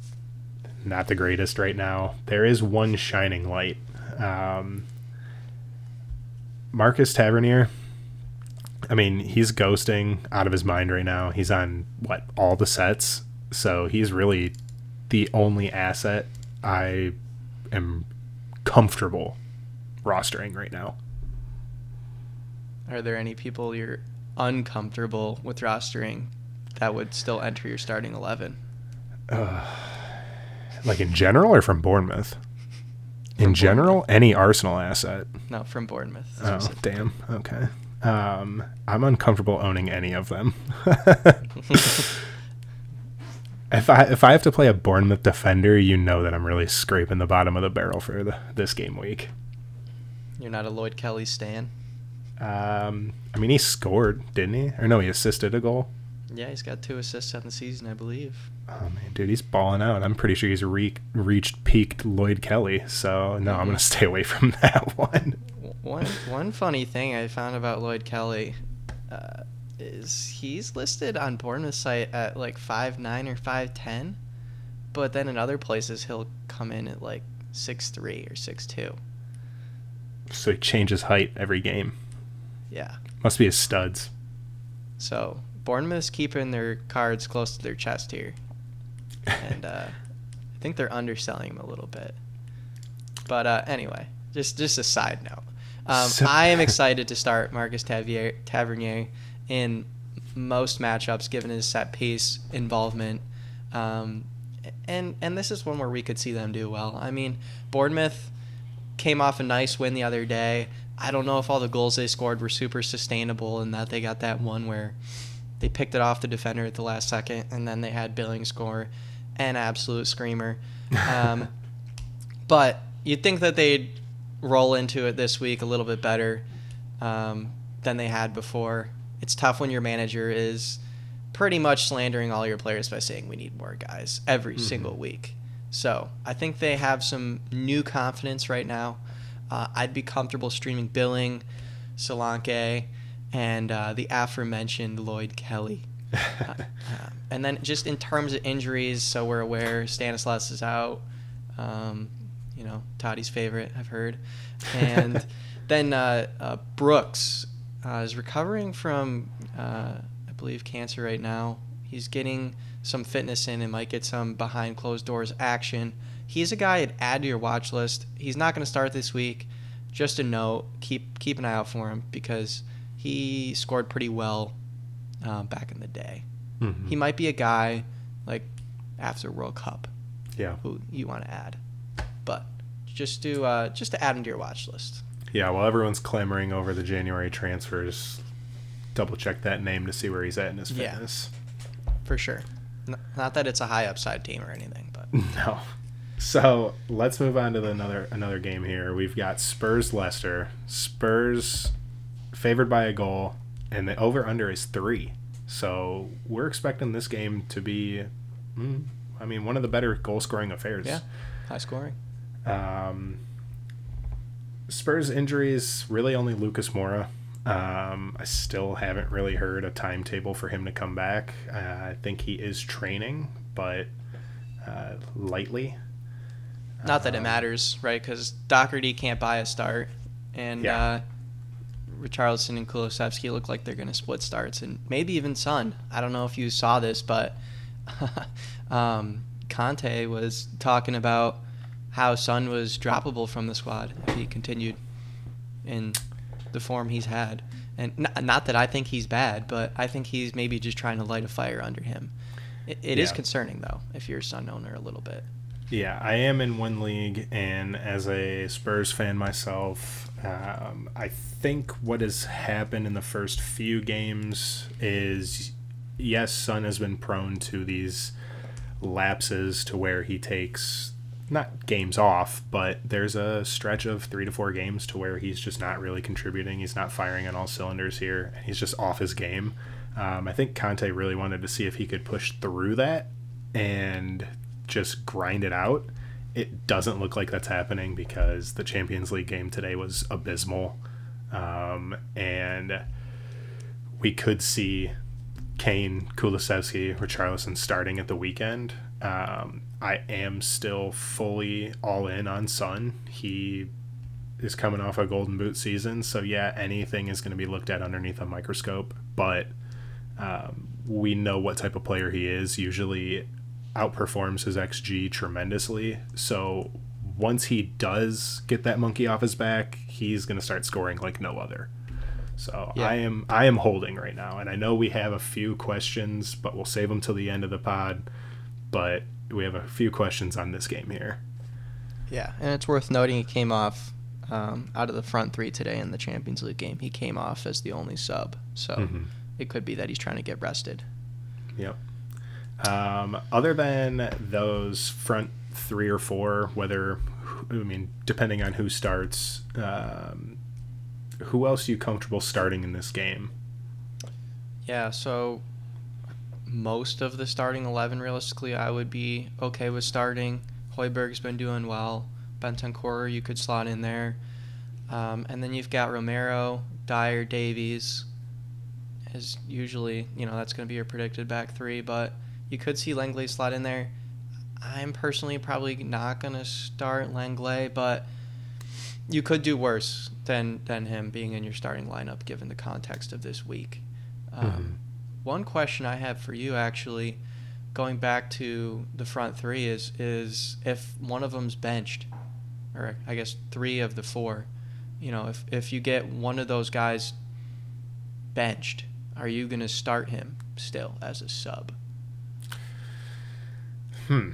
not the greatest right now. There is one shining light. Um, Marcus Tavernier, I mean, he's ghosting out of his mind right now. He's on what all the sets, so he's really the only asset I am comfortable rostering right now. Are there any people you're uncomfortable with rostering that would still enter your starting eleven? Uh, like in general, or from Bournemouth? From in general, any Arsenal asset. No, from Bournemouth. Oh, damn. Okay. Um, I'm uncomfortable owning any of them. if I if I have to play a Bournemouth defender, you know that I'm really scraping the bottom of the barrel for the, this game week. You're not a Lloyd Kelly stan. Um, I mean, he scored, didn't he? Or no, he assisted a goal. Yeah, he's got two assists on the season, I believe. Oh man, dude, he's balling out. I'm pretty sure he's re- reached peaked Lloyd Kelly. So no, I'm gonna stay away from that one. One one funny thing I found about Lloyd Kelly uh, is he's listed on Bournemouth site at like five nine or five ten, but then in other places he'll come in at like six three or six two. So he changes height every game. Yeah. Must be his studs. So Bournemouth's keeping their cards close to their chest here, and uh, I think they're underselling him a little bit. But uh, anyway, just just a side note. Um, So- I am excited to start Marcus Tavier, Tavernier in most matchups, given his set piece involvement. Um, and and this is one where we could see them do well. I mean, Bournemouth came off a nice win the other day. I don't know if all the goals they scored were super sustainable and that they got that one where they picked it off the defender at the last second and then they had Billing score an absolute screamer. Um, but you'd think that they'd roll into it this week a little bit better um, than they had before. It's tough when your manager is pretty much slandering all your players by saying we need more guys every single week. So I think they have some new confidence right now. Uh, I'd be comfortable streaming Billing, Solanke, and uh, the aforementioned Lloyd Kelly. Uh, um, and then just in terms of injuries, so we're aware Stanislas is out. Um, you know, Toddy's favorite, I've heard. And then uh, uh, Brooks uh, is recovering from, uh, I believe, cancer right now. He's getting some fitness in and might get some behind closed doors action. He's a guy I'd add to your watch list. He's not going to start this week. Just a note, keep keep an eye out for him because he scored pretty well uh, back in the day. Mhm. He might be a guy like after World Cup yeah. who you want to add, but just to uh, just to add him to your watch list. Yeah, while everyone's clamoring over the January transfers, double check that name to see where he's at in his fitness. Yeah. for sure. N- not that it's a high upside team or anything, but No. So let's move on to the another another game here. We've got Spurs Leicester. Spurs favored by a goal, and the over under is three. So we're expecting this game to be, mm, I mean, one of the better goal scoring affairs. yeah, high scoring. Um, Spurs injuries really only Lucas Moura. Um, I still haven't really heard a timetable for him to come back. Uh, I think he is training, but uh, lightly. Not that it Um, matters, right? Because Doherty can't buy a start, and Yeah. uh, Richarlison and Kulusevski look like they're going to split starts, and maybe even Son. I don't know if you saw this, but um, Conte was talking about how Son was droppable from the squad if he continued in the form he's had. And not, not that I think he's bad, but I think he's maybe just trying to light a fire under him. It, it is Yeah. concerning, though, if you're a Son owner a little bit. Yeah, I am in one league, and as a Spurs fan myself, um, I think what has happened in the first few games is yes, Son has been prone to these lapses to where he takes not games off, but there's a stretch of three to four games to where he's just not really contributing. He's not firing on all cylinders here, and he's just off his game. Um, I think Conte really wanted to see if he could push through that and just grind it out. It doesn't look like that's happening because the Champions League game today was abysmal. Um, and we could see Kane, Kulusevski, Richarlison starting at the weekend. Um, I am still fully all in on Son. He is coming off a Golden Boot season, so yeah, anything is going to be looked at underneath a microscope. But um, we know what type of player he is. Usually, outperforms his xG tremendously. So once he does get that monkey off his back, he's going to start scoring like no other. So yeah. I am I am holding right now, and I know we have a few questions, but we'll save them till the end of the pod. But we have a few questions on this game here. Yeah, and it's worth noting he came off um, out of the front three today in the Champions League game. He came off as the only sub, so mm-hmm. it could be that he's trying to get rested. Yep. Um, other than those front three or four, whether I mean, depending on who starts, um, who else are you comfortable starting in this game? Yeah, so most of the starting 11, realistically, I would be okay with starting. Højbjerg's been doing well. Bentancur, you could slot in there. Um, and then you've got Romero, Dier, Davies. Is usually, you know, that's going to be your predicted back three, but you could see Lenglet slot in there. I'm personally probably not going to start Lenglet, but you could do worse than than him being in your starting lineup given the context of this week. Um, mm-hmm. One question I have for you, actually, going back to the front three, is is if one of them's benched, or I guess three of the four, you know, if if you get one of those guys benched, are you going to start him still as a sub? Hmm.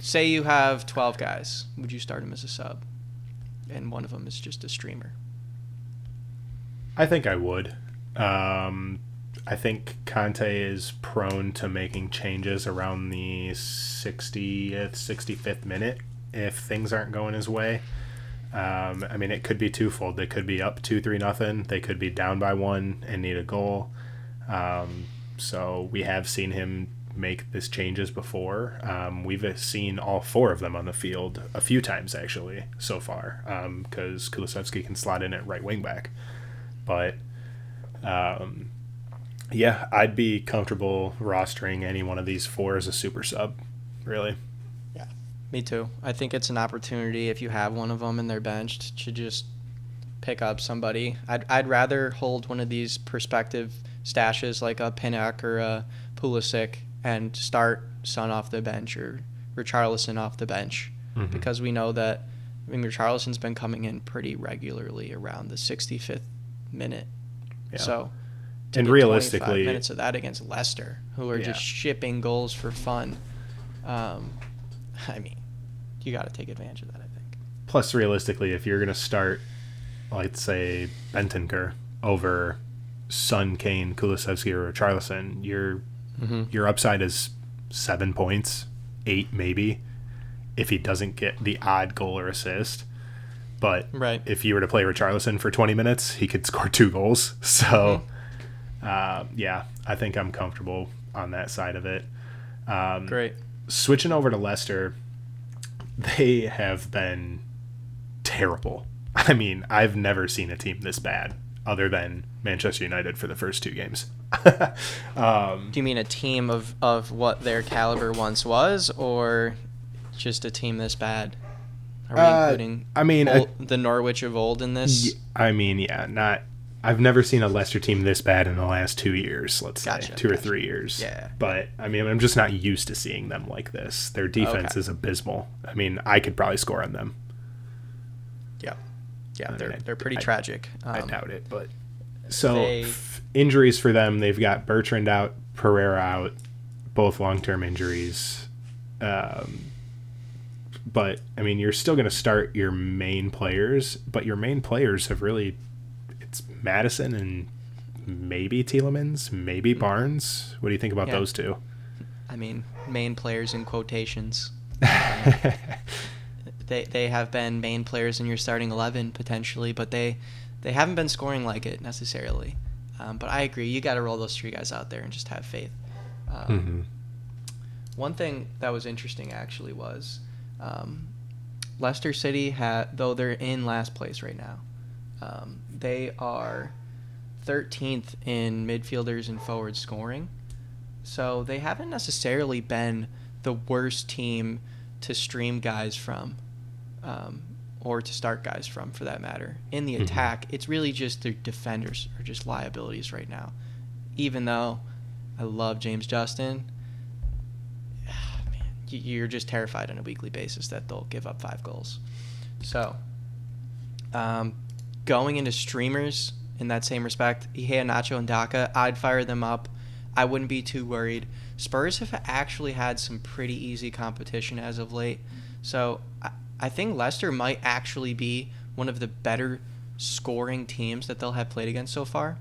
Say you have 12 guys. Would you start him as a sub? And one of them is just a streamer. I think I would. Um, I think Conte is prone to making changes around the 60th, 65th minute if things aren't going his way. Um, I mean, it could be twofold. They could be up two, three, nothing. They could be down by one and need a goal. Um, so we have seen him make this changes before. Um, we've seen all four of them on the field a few times actually so far because um, can slot in at right wing back. But um, yeah, I'd be comfortable rostering any one of these four as a super sub, really. Yeah, me too. I think it's an opportunity if you have one of them and they're benched to just pick up somebody. I'd, I'd rather hold one of these perspective stashes like a Pinnock or a Pulisic and start Son off the bench or Richarlison off the bench mm-hmm. because we know that I mean Richarlison's been coming in pretty regularly around the 65th minute. Yeah. So and realistically minutes of that against Leicester who are yeah. just shipping goals for fun. Um, I mean, you got to take advantage of that, I think. Plus realistically if you're going to start let's say Bentancur over Son, Kane, Kulusevski, or Richarlison, you're Mm-hmm. Your upside is seven points, eight maybe, if he doesn't get the odd goal or assist. But right. if you were to play Richarlison for 20 minutes, he could score two goals. So, mm-hmm. uh, yeah, I think I'm comfortable on that side of it. Um, Great. Switching over to Leicester, they have been terrible. I mean, I've never seen a team this bad other than Manchester United for the first two games. um, Do you mean a team of, of what their caliber once was, or just a team this bad? Are we uh, including I mean old, the Norwich of old in this? I mean, yeah, not. I've never seen a Leicester team this bad in the last two years. Let's gotcha, say two gotcha. or three years. Yeah. But I mean, I'm just not used to seeing them like this. Their defense okay. is abysmal. I mean, I could probably score on them. Yeah. Yeah, they're I, they're pretty I, tragic. Um, I doubt it, but so they, f- injuries for them, they've got Bertrand out, Pereira out, both long term injuries. Um, but I mean, you're still going to start your main players, but your main players have really it's Maddison and maybe Tielemans, maybe mm. Barnes. What do you think about yeah. those two? I mean, main players in quotations. they they have been main players in your starting eleven potentially, but they they haven't been scoring like it necessarily. Um, but I agree, you got to roll those three guys out there and just have faith. Um, mm-hmm. One thing that was interesting actually was um, Leicester City had though they're in last place right now. Um, they are 13th in midfielders and forward scoring, so they haven't necessarily been the worst team to stream guys from um, or to start guys from, for that matter. In the attack, it's really just their defenders are just liabilities right now. Even though I love James Justin, man, you're just terrified on a weekly basis that they'll give up five goals. So, um, going into streamers in that same respect, Iheanacho, and Daka, I'd fire them up. I wouldn't be too worried. Spurs have actually had some pretty easy competition as of late. So I, think Leicester might actually be one of the better scoring teams that they'll have played against so far.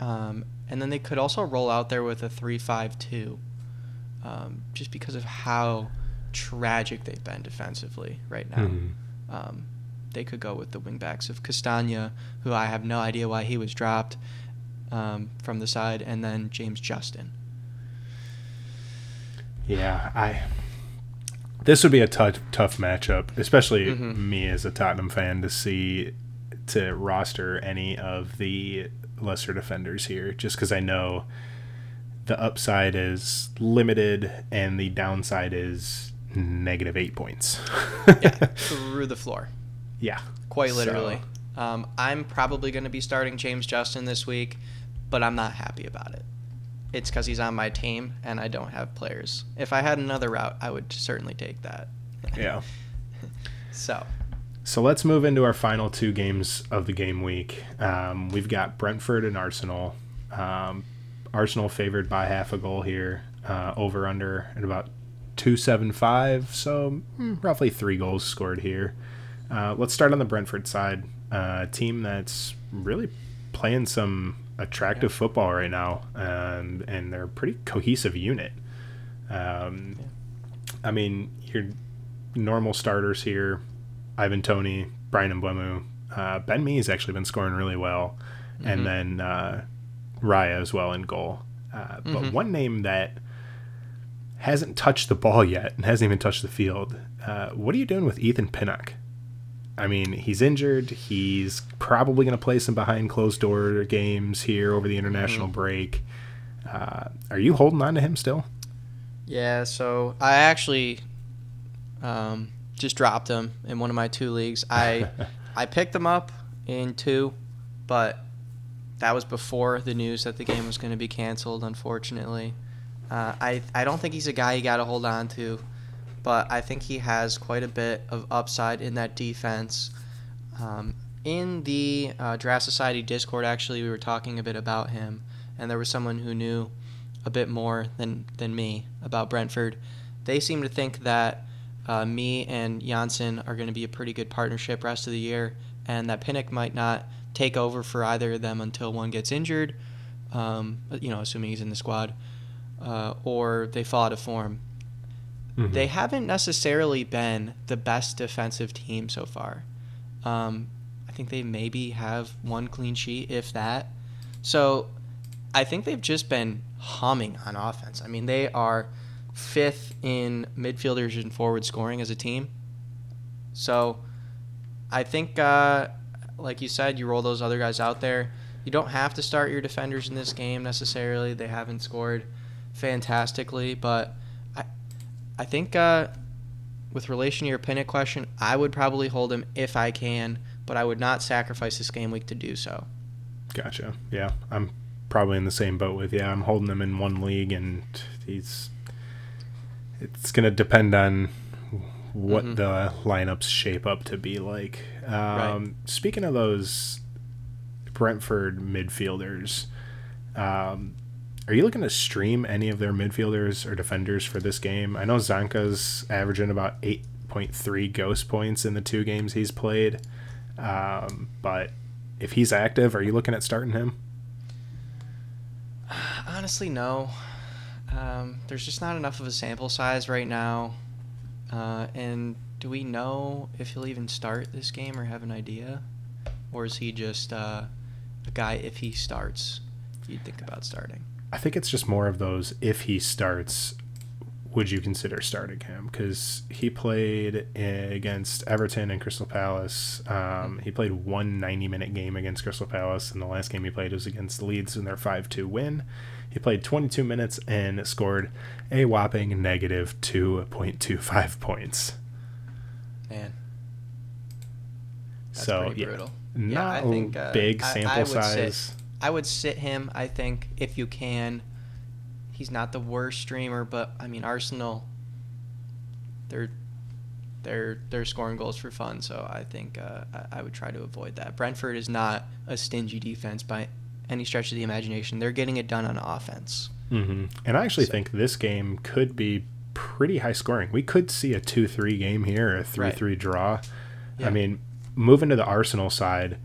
Um, and then they could also roll out there with a 3 5 2, um, just because of how tragic they've been defensively right now. Mm-hmm. Um, they could go with the wingbacks of Castagna, who I have no idea why he was dropped um, from the side, and then James Justin. Yeah, I. This would be a tough tough matchup, especially mm-hmm. me as a Tottenham fan to see to roster any of the lesser defenders here, just because I know the upside is limited and the downside is negative eight points. yeah, through the floor. Yeah, quite literally. So. Um, I'm probably going to be starting James Justin this week, but I'm not happy about it. It's because he's on my team and I don't have players. If I had another route, I would certainly take that. Yeah. so. So let's move into our final two games of the game week. Um, we've got Brentford and Arsenal. Um, Arsenal favored by half a goal here, uh, over under at about 275. So mm, roughly three goals scored here. Uh, let's start on the Brentford side. Uh, team that's really playing some attractive yeah. football right now, and and they're a pretty cohesive unit. Um, yeah. I mean, your normal starters here: Ivan Toney, Bryan Mbeumo, uh, Ben has actually been scoring really well, mm-hmm. and then uh, Raya as well in goal. Uh, but mm-hmm. one name that hasn't touched the ball yet and hasn't even touched the field. Uh, what are you doing with Ethan Pinnock? I mean, he's injured. He's probably going to play some behind closed door games here over the international mm-hmm. break. Uh, are you holding on to him still? Yeah, so I actually um, just dropped him in one of my two leagues. I I picked him up in two, but that was before the news that the game was going to be canceled. Unfortunately, uh, I I don't think he's a guy you got to hold on to but I think he has quite a bit of upside in that defense. Um, in the uh, Draft Society Discord, actually, we were talking a bit about him, and there was someone who knew a bit more than, than Mee about Brentford. They seem to think that uh, me and Jansson are going to be a pretty good partnership rest of the year, and that Pinnock might not take over for either of them until one gets injured, um, you know, assuming he's in the squad, uh, or they fall out of form. Mm-hmm. They haven't necessarily been the best defensive team so far. Um, I think they maybe have one clean sheet, if that. So I think they've just been humming on offense. I mean, they are fifth in midfielders and forward scoring as a team. So I think, uh, like you said, you roll those other guys out there. You don't have to start your defenders in this game necessarily. They haven't scored fantastically, but I think uh, with relation to your Pinnock question, I would probably hold him if I can, but I would not sacrifice this game week to do so. Gotcha. Yeah, I'm probably in the same boat with you. I'm holding him in one league, and he's. It's gonna depend on what mm-hmm. the lineups shape up to be like. Um, right. Speaking of those Brentford midfielders, um, are you looking to stream any of their midfielders or defenders for this game? I know Zanka's averaging about 8.3 ghost points in the two games he's played. Um, but if he's active, are you looking at starting him? Honestly, no. Um, there's just not enough of a sample size right now. Uh, and do we know if he'll even start this game or have an idea? Or is he just uh, a guy, if he starts, you'd think about starting? I think it's just more of those if he starts, would you consider starting him? Because he played against Everton and Crystal Palace. Um, he played one 90 minute game against Crystal Palace, and the last game he played was against Leeds in their 5 2 win. He played 22 minutes and scored a whopping negative 2.25 points. Man. That's so pretty yeah, brutal. not Yeah, I think, a uh, big I- sample I sit- size. I would sit him. I think if you can. He's not the worst streamer, but I mean Arsenal. They're they're they're scoring goals for fun, so I think uh, I, I would try to avoid that. Brentford is not a stingy defense by any stretch of the imagination. They're getting it done on offense. hmm And I actually So- think this game could be pretty high scoring. We could see a 2 3 game here, a 3 3 draw. Yeah. I mean, moving to the Arsenal side,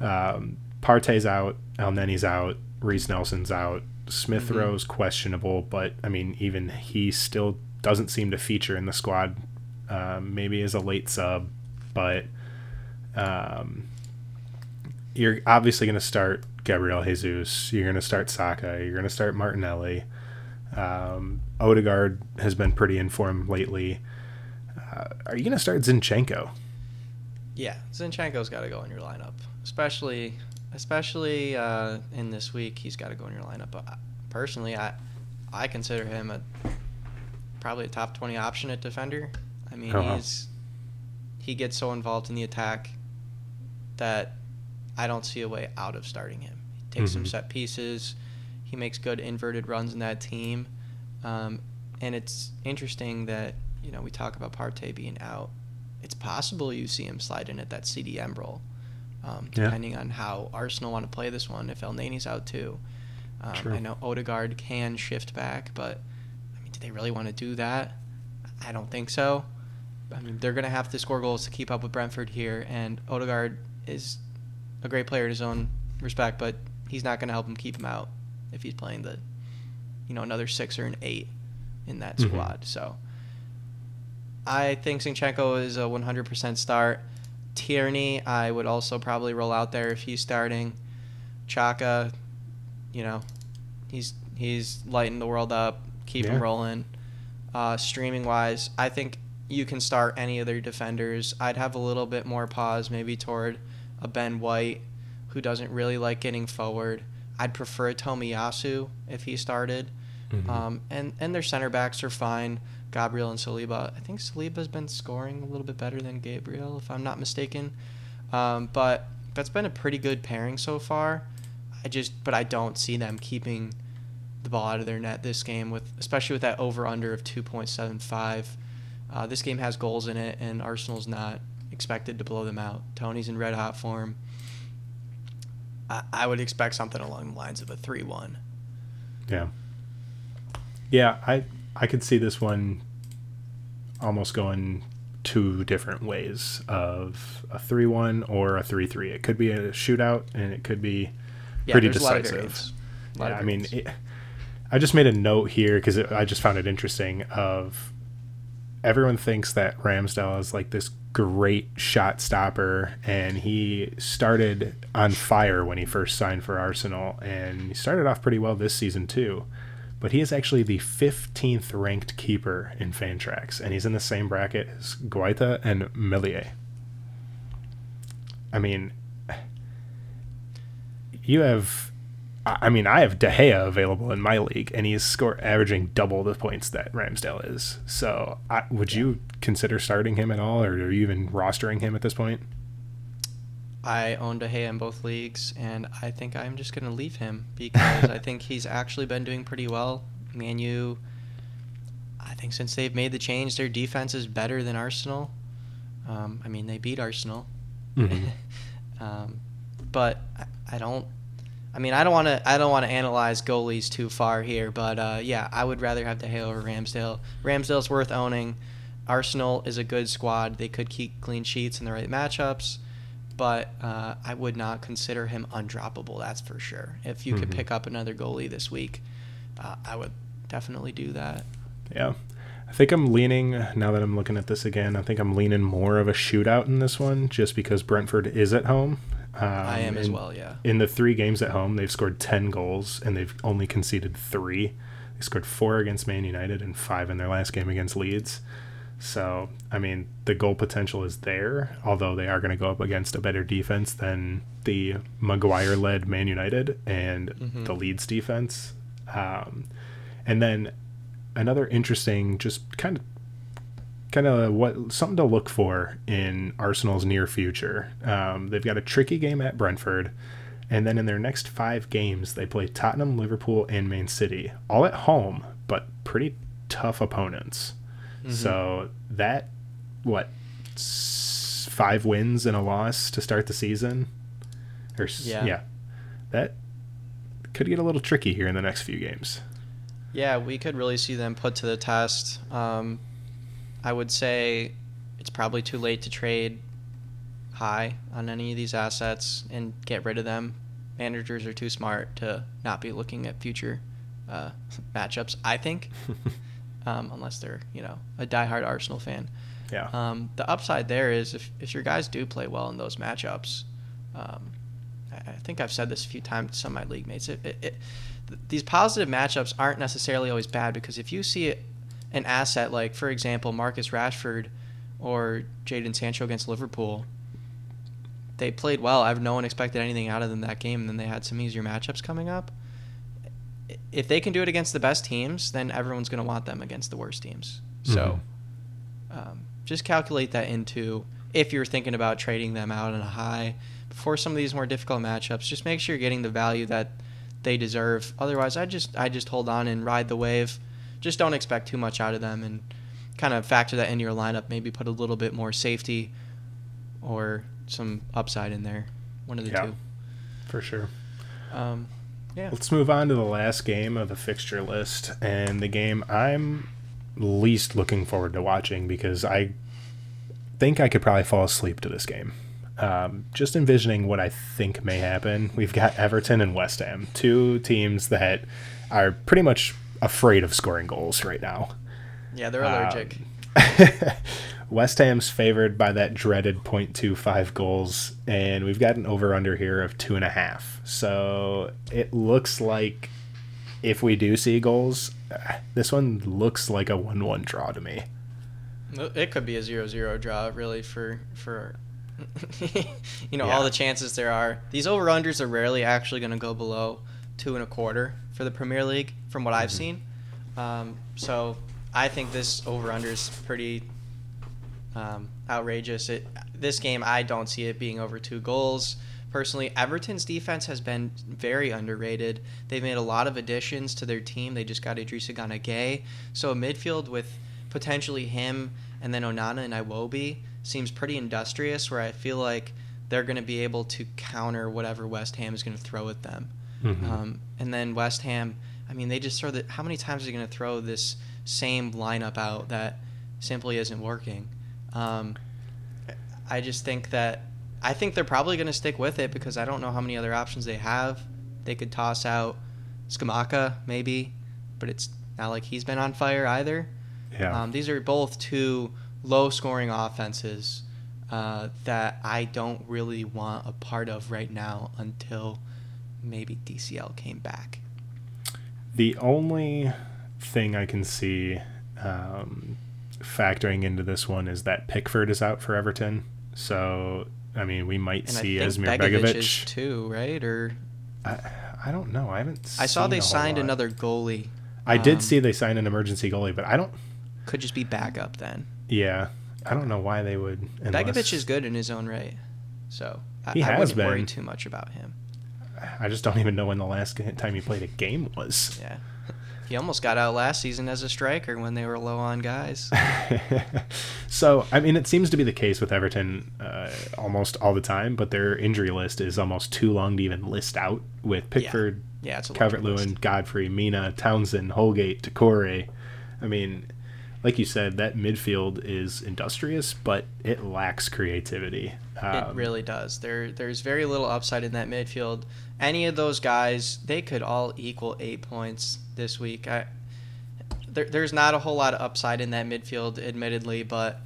um, Partey's out, Elneny's out, Reiss Nelson's out, Smith Mhm. Rowe's questionable, but I mean, even he still doesn't seem to feature in the squad. Um, maybe as a late sub, but um, you're obviously going to start Gabriel Jesus. You're going to start Saka. You're going to start Martinelli. Um, Odegaard has been pretty informed lately. Uh, are you going to start Zinchenko? Yeah, Zinchenko's got to go in your lineup, especially especially uh, in this week. He's got to go in your lineup. But personally, I I consider him a probably a top twenty option at defender. I mean, Uh-huh. he's he gets so involved in the attack that I don't see a way out of starting him. He takes some Mhm. set pieces. He makes good inverted runs in that team, um, and it's interesting that you know we talk about Partey being out it's possible you see him slide in at that CDM role, um, Yeah. depending on how Arsenal want to play this one. If Elneny's out too, um. I know Odegaard can shift back, but I mean, do they really want to do that? I don't think so. I mean, they're going to have to score goals to keep up with Brentford here, and Odegaard is a great player in his own respect, but he's not going to help him keep him out if he's playing the, you know, another six or an eight in that Mhm. squad. So I think Zinchenko is a 100% start. Tierney, I would also probably roll out there if he's starting. Xhaka, you know, he's he's lighting the world up. Keep Yeah. him rolling. Uh, streaming wise, I think you can start any of their defenders. I'd have a little bit more pause maybe toward a Ben White, who doesn't really like getting forward. I'd prefer a Tomiyasu if he started. Mhm. Um, and and their center backs are fine. Gabriel and Saliba. I think Saliba's been scoring a little bit better than Gabriel, if I'm not mistaken. Um, but that's been a pretty good pairing so far. I just, but I don't see them keeping the ball out of their net this game with, especially with that over under of 2.75. Uh, this game has goals in it, and Arsenal's not expected to blow them out. Toney's in red hot form. I, I would expect something along the lines of a 3 1. Yeah. Yeah, I I could see this one almost going two different ways of a 3-1 or a 3-3. It could be a shootout and it could be Yeah, pretty there's a lot of decisive. variance. A lot Yeah, I mean, it, I just made a note here because I just found it interesting. Of everyone thinks that Ramsdale is like this great shot stopper, and he started on fire when he first signed for Arsenal, and he started off pretty well this season too. But he is actually the 15th ranked keeper in Fantrax, and he's in the same bracket as Guaita and Meslier. I mean, you have I I mean, I have De Gea available in my league, and he's score averaging double the points that Ramsdale is. So, I, would you consider starting him at all, or are you even rostering him at this point? I own De Gea in both leagues, and I think I'm just going to leave him because I think he's actually been doing pretty well. Man I think since they've made the change, their defense is better than Arsenal. Um, I mean, they beat Arsenal. Mhm. um, but I, I don't. I mean, I don't want to. I don't want to analyze goalies too far here, but uh, yeah, I would rather have De Gea over Ramsdale. Ramsdale's worth owning. Arsenal is a good squad. They could keep clean sheets in the right matchups, but uh, I would not consider him undroppable. That's for sure. If you could Mhm. pick up another goalie this week, uh, I would definitely do that. Yeah. I think I'm leaning, now that I'm looking at this again, I think I'm leaning more of a shootout in this one just because Brentford is at home. Um, I am as well. Yeah. In the three games at home, they've scored 10 goals and they've only conceded three. They scored four against Man United and five in their last game against Leeds. So, I mean, the goal potential is there, although they are going to go up against a better defense than the Maguire led Man United and Mhm. the Leeds defense. Um, and then another interesting, just kind of kind of what something to look for in Arsenal's near future. Um, they've got a tricky game at Brentford, and then in their next five games, they play Tottenham, Liverpool, and Man City, all at home, but pretty tough opponents. Mm-hmm. So that what five wins and a loss to start the season, or yeah. yeah, that could get a little tricky here in the next few games. Yeah, we could really see them put to the test. Um, I would say it's probably too late to trade high on any of these assets and get rid of them. Managers are too smart to not be looking at future uh, matchups. I think, um, unless they're you know a diehard Arsenal fan. Yeah. Um, the upside there is if if your guys do play well in those matchups. Um, I, I think I've said this a few times to some of my league mates. It, it, it, these positive matchups aren't necessarily always bad because if you see an asset like, for example, Marcus Rashford or Jadon Sancho against Liverpool, they played well. I've no one expected anything out of them that game, and then they had some easier matchups coming up. If they can do it against the best teams, then everyone's going to want them against the worst teams. So, mm-hmm. um, just calculate that into if you're thinking about trading them out on a high for some of these more difficult matchups. Just make sure you're getting the value that they deserve. Otherwise, I just I just hold on and ride the wave. Just don't expect too much out of them and kind of factor that into your lineup. Maybe put a little bit more safety or some upside in there. One of the yeah, two. For sure. Um, yeah. Let's move on to the last game of the fixture list and the game I'm least looking forward to watching because I think I could probably fall asleep to this game. Um, just envisioning what I think may happen, we've got Everton and West Ham, two teams that are pretty much afraid of scoring goals right now. Yeah, they're allergic. Um, West Ham's favored by that dreaded 0.25 goals, and we've got an over under here of two and a half. So it looks like if we do see goals, this one looks like a 1 1 draw to me. It could be a 0 0 draw, really, for, for you know, yeah. all the chances there are. These over unders are rarely actually going to go below two and a quarter for the Premier League, from what I've mm-hmm. seen. Um, so I think this over under is pretty um, outrageous. It this game I don't see it being over two goals. Personally, Everton's defense has been very underrated. They've made a lot of additions to their team. They just got Idrissa Gana Gueye. So a midfield with potentially him and then Onana and Iwobi seems pretty industrious. Where I feel like they're going to be able to counter whatever West Ham is going to throw at them. Mm-hmm. Um, and then West Ham, I mean, they just throw that. How many times are they going to throw this same lineup out that simply isn't working? Um, I just think that I think they're probably going to stick with it because I don't know how many other options they have. They could toss out Scamacca maybe, but it's not like he's been on fire either. Yeah. Um, these are both two low scoring offenses uh, that I don't really want a part of right now until maybe DCL came back. The only thing I can see um, factoring into this one is that Pickford is out for Everton. So, I mean, we might and see Asmir Begovic, Begovic too, right? Or I, I don't know. I haven't. I saw they signed another goalie. I um, did see they signed an emergency goalie, but I don't. Could just be backup then. Yeah, I don't know why they would. Unless... Begovic is good in his own right, so I, he has I wouldn't been. worry too much about him. I just don't even know when the last time he played a game was. Yeah. He almost got out last season as a striker when they were low on guys. so, I mean, it seems to be the case with Everton uh, almost all the time, but their injury list is almost too long to even list out with Pickford, yeah. Yeah, Calvert Lewin, Godfrey, Mina, Townsend, Holgate, Doucouré. I mean, like you said, that midfield is industrious, but it lacks creativity. Um, it really does. There, there's very little upside in that midfield. Any of those guys, they could all equal eight points this week. I, there, there's not a whole lot of upside in that midfield, admittedly, but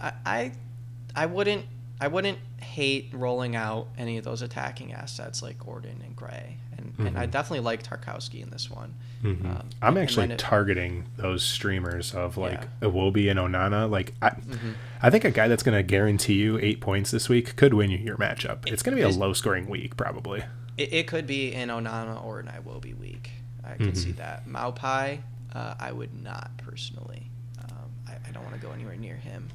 I, I, I wouldn't, I wouldn't hate rolling out any of those attacking assets like Gordon and Gray, and, mm-hmm. and I mm-hmm. definitely like Tarkowski in this one. Mm-hmm. Um, I'm actually it, targeting those streamers of like yeah. Iwobi and Onana. Like I, mm-hmm. I think a guy that's going to guarantee you eight points this week could win you your matchup. It's going to be a low scoring week probably. It, it, could be an Onana or an Iwobi week. I can see mm-hmm. that. Maupay, uh, I would not personally. Um, I, I, don't want to go anywhere near him.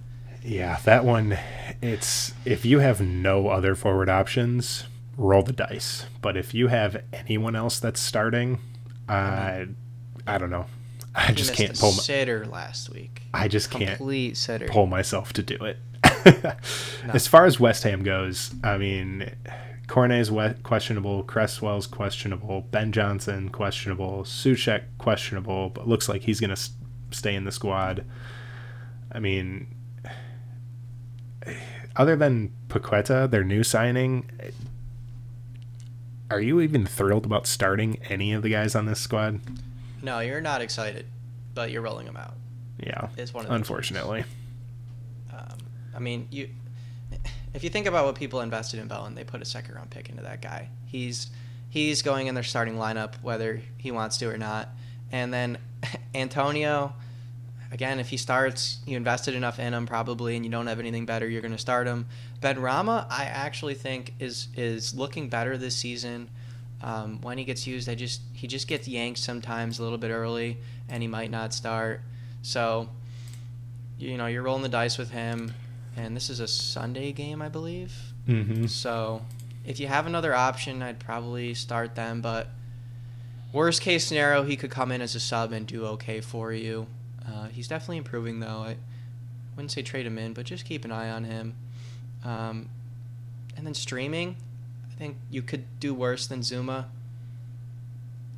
Yeah, that one. It's if you have no other forward options, roll the dice. But if you have anyone else that's starting, I, I don't know. I He just can't pull. My, sitter last week. I just can't Complete sitter. pull myself to do it. As far as West Ham goes, I mean, Cornet's questionable, Cresswell's questionable, Ben Johnson questionable, Soucek questionable, but looks like he's going to s- stay in the squad. I mean, other than Paqueta, their new signing, are you even thrilled about starting any of the guys on this squad? No, you're not excited, but you're rolling them out. Yeah, It's one of unfortunately. Um, I mean, you if you think about what people invested in Bowen, they put a second round pick into that guy. He's he's going in their starting lineup whether he wants to or not. And then Antonio, again, if he starts, you invested enough in him probably, and you don't have anything better, you're going to start him. Benrahma, I actually think is is looking better this season. Um, when he gets used, I just he just gets yanked sometimes a little bit early, and he might not start. So, you know, you're rolling the dice with him, and this is a Sunday game, I believe. Mm-hmm. So, if you have another option, I'd probably start them. But worst case scenario, he could come in as a sub and do okay for you. Uh, he's definitely improving, though. I wouldn't say trade him in, but just keep an eye on him. Um, and then streaming, I think you could do worse than Zouma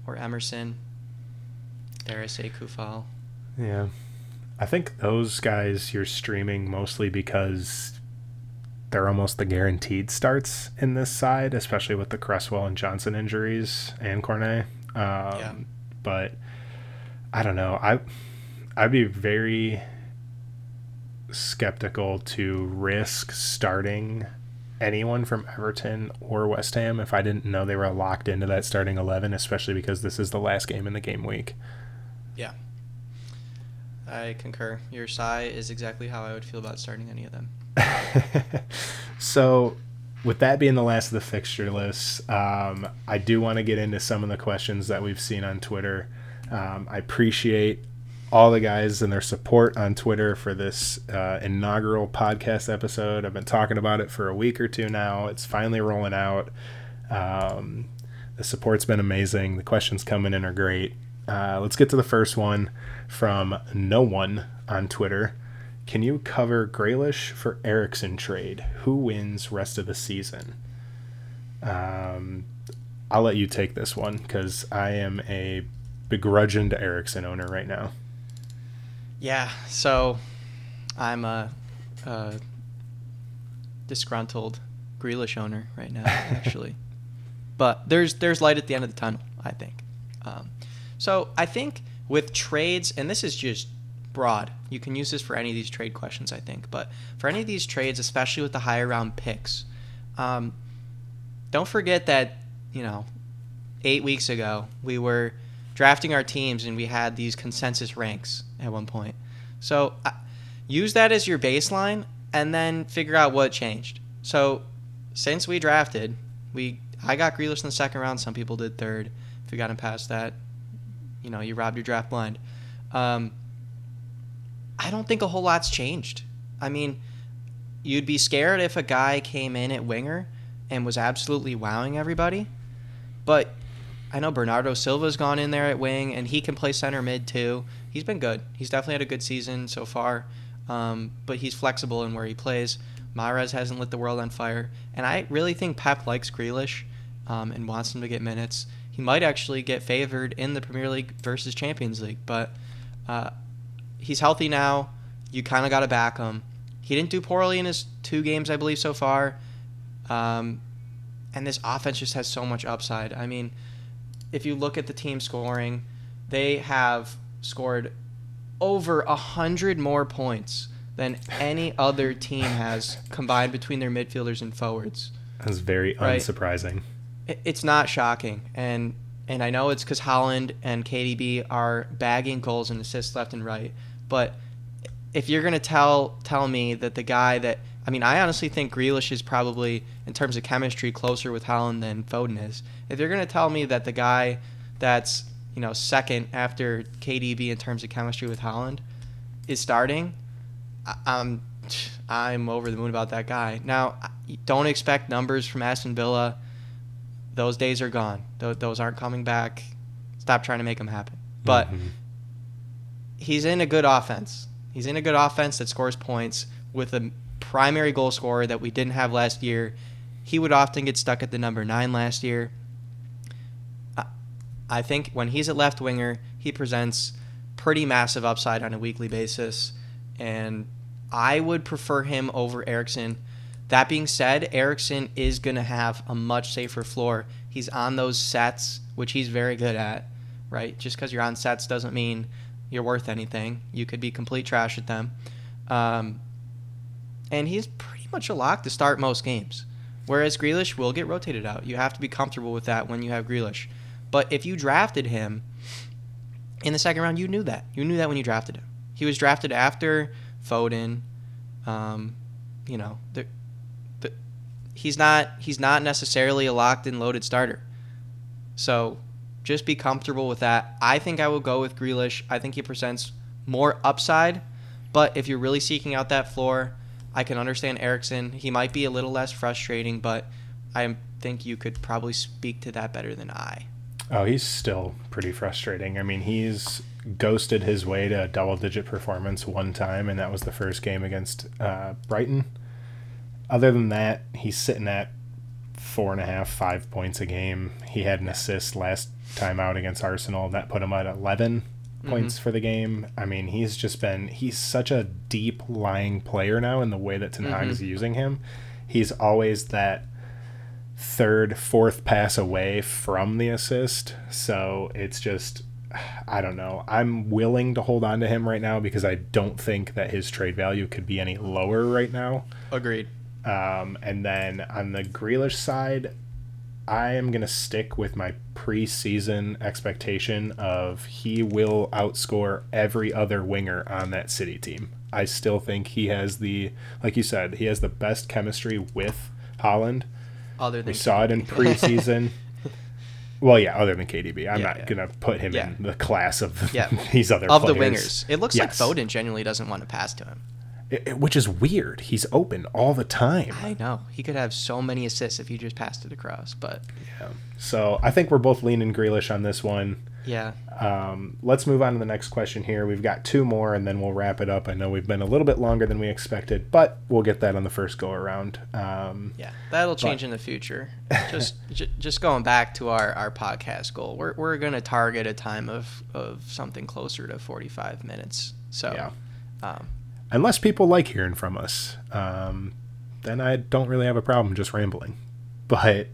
or Emerson. Dare I say Coufal? Yeah. I think those guys you're streaming mostly because they're almost the guaranteed starts in this side, especially with the Cresswell and Johnson injuries and Cornet. Um, Yeah. But I don't know. I I'd be very skeptical to risk starting anyone from Everton or West Ham if I didn't know they were locked into that starting 11, especially because this is the last game in the game week. I concur. Your sigh is exactly how I would feel about starting any of them. so, with that being the last of the fixture list, um, I do want to get into some of the questions that we've seen on Twitter. Um, I appreciate all the guys and their support on Twitter for this uh, inaugural podcast episode. I've been talking about it for a week or two now. It's finally rolling out. Um, the support's been amazing. The questions coming in are great. Uh, let's get to the first one from no one on Twitter. Can you cover Grealish for Eriksen trade? Who wins rest of the season? Um, I'll let you take this one because I am a begrudged Eriksen owner right now. Yeah, so I'm a, a disgruntled Grealish owner right now, actually. but there's there's light at the end of the tunnel, I think. Um, so I think with trades, and this is just broad. You can use this for any of these trade questions, I think. But for any of these trades, especially with the higher round picks, um, don't forget that you know, eight weeks ago we were drafting our teams and we had these consensus ranks at one point. So uh, use that as your baseline and then figure out what changed. So since we drafted, we I got Grealish in the second round. Some people did third. If you got him past that, you know you robbed your draft blind. Um, I don't think a whole lot's changed. I mean, you'd be scared if a guy came in at winger and was absolutely wowing everybody, but I know Bernardo Silva's gone in there at wing, and he can play center mid too. He's been good. He's definitely had a good season so far, um, but he's flexible in where he plays. Mahrez hasn't lit the world on fire, and I really think Pep likes Grealish um, and wants him to get minutes. He might actually get favored in the Premier League versus Champions League, but uh, he's healthy now. You kind of got to back him. He didn't do poorly in his two games, I believe, so far. Um, and this offense just has so much upside. I mean, if you look at the team scoring, they have scored over a hundred more points than any other team has combined between their midfielders and forwards. That's very Right. unsurprising. It- It's not shocking, and and I know it's because Haaland and KDB are bagging goals and assists left and right. But if you're gonna tell tell me that the guy that I mean, I honestly think Grealish is probably in terms of chemistry closer with Haaland than Foden is. If you're gonna tell me that the guy that's you know second after KDB in terms of chemistry with Haaland is starting, I'm I'm over the moon about that guy. Now, don't expect numbers from Aston Villa. Those days are gone. Tho- Those aren't coming back. Stop trying to make them happen. But Mhm. he's in a good offense. He's in a good offense that scores points with a primary goal scorer that we didn't have last year. He would often get stuck at the number nine last year. I- I think when he's at left winger, he presents pretty massive upside on a weekly basis, and I would prefer him over Eriksen. That being said, Eriksen is going to have a much safer floor. He's on those sets, which he's very good at, right? Just because you're on sets doesn't mean you're worth anything. You could be complete trash at them. Um, and he's pretty much a lock to start most games. Whereas Grealish will get rotated out. You have to be comfortable with that when you have Grealish. But if you drafted him in the second round, you knew that. You knew that when you drafted him. He was drafted after Foden. Um, you know, the, the, he's not he's not necessarily a locked and loaded starter. So just be comfortable with that. I think I will go with Grealish. I think he presents more upside, but if you're really seeking out that floor, I can understand Eriksen. He might be a little less frustrating, but I think you could probably speak to that better than I. Oh, he's still pretty frustrating. I mean, he's ghosted his way to a double digit performance one time, and that was the first game against uh, Brighton. Other than that, he's sitting at four and a half, five points a game. He had an assist last time out against Arsenal. That put him at 11 mm-hmm. points for the game. I mean, he's just been, he's such a deep lying player now in the way that Ten Hag is mm-hmm. using him. He's always that third, fourth pass away from the assist. So it's just, I don't know. I'm willing to hold on to him right now because I don't think that his trade value could be any lower right now. Agreed. Um, and then on the Grealish side, I am going to stick with my preseason expectation of he will outscore every other winger on that City team. I still think he has the, like you said, he has the best chemistry with Haaland. Other than We saw it in preseason. well, yeah, other than KDB. I'm Yeah, not yeah. going to put him Yeah. in the class of these other of the wingers. It looks Yes. like Foden genuinely doesn't want to pass to him. It- it- which is weird. He's open all the time. I know. He could have so many assists if you just passed it across, but Yeah. So I think we're both leaning Grealish on this one. yeah. Um, let's move on to the next question here. We've got two more, and then we'll wrap it up. I know we've been a little bit longer than we expected, but we'll get that on the first go around. Um, Yeah, that'll change in the future. Just j- just going back to our, our podcast goal, we're, we're going to target a time of, of something closer to 45 minutes. So, Yeah. um, unless people like hearing from us, um, then I don't really have a problem just rambling. But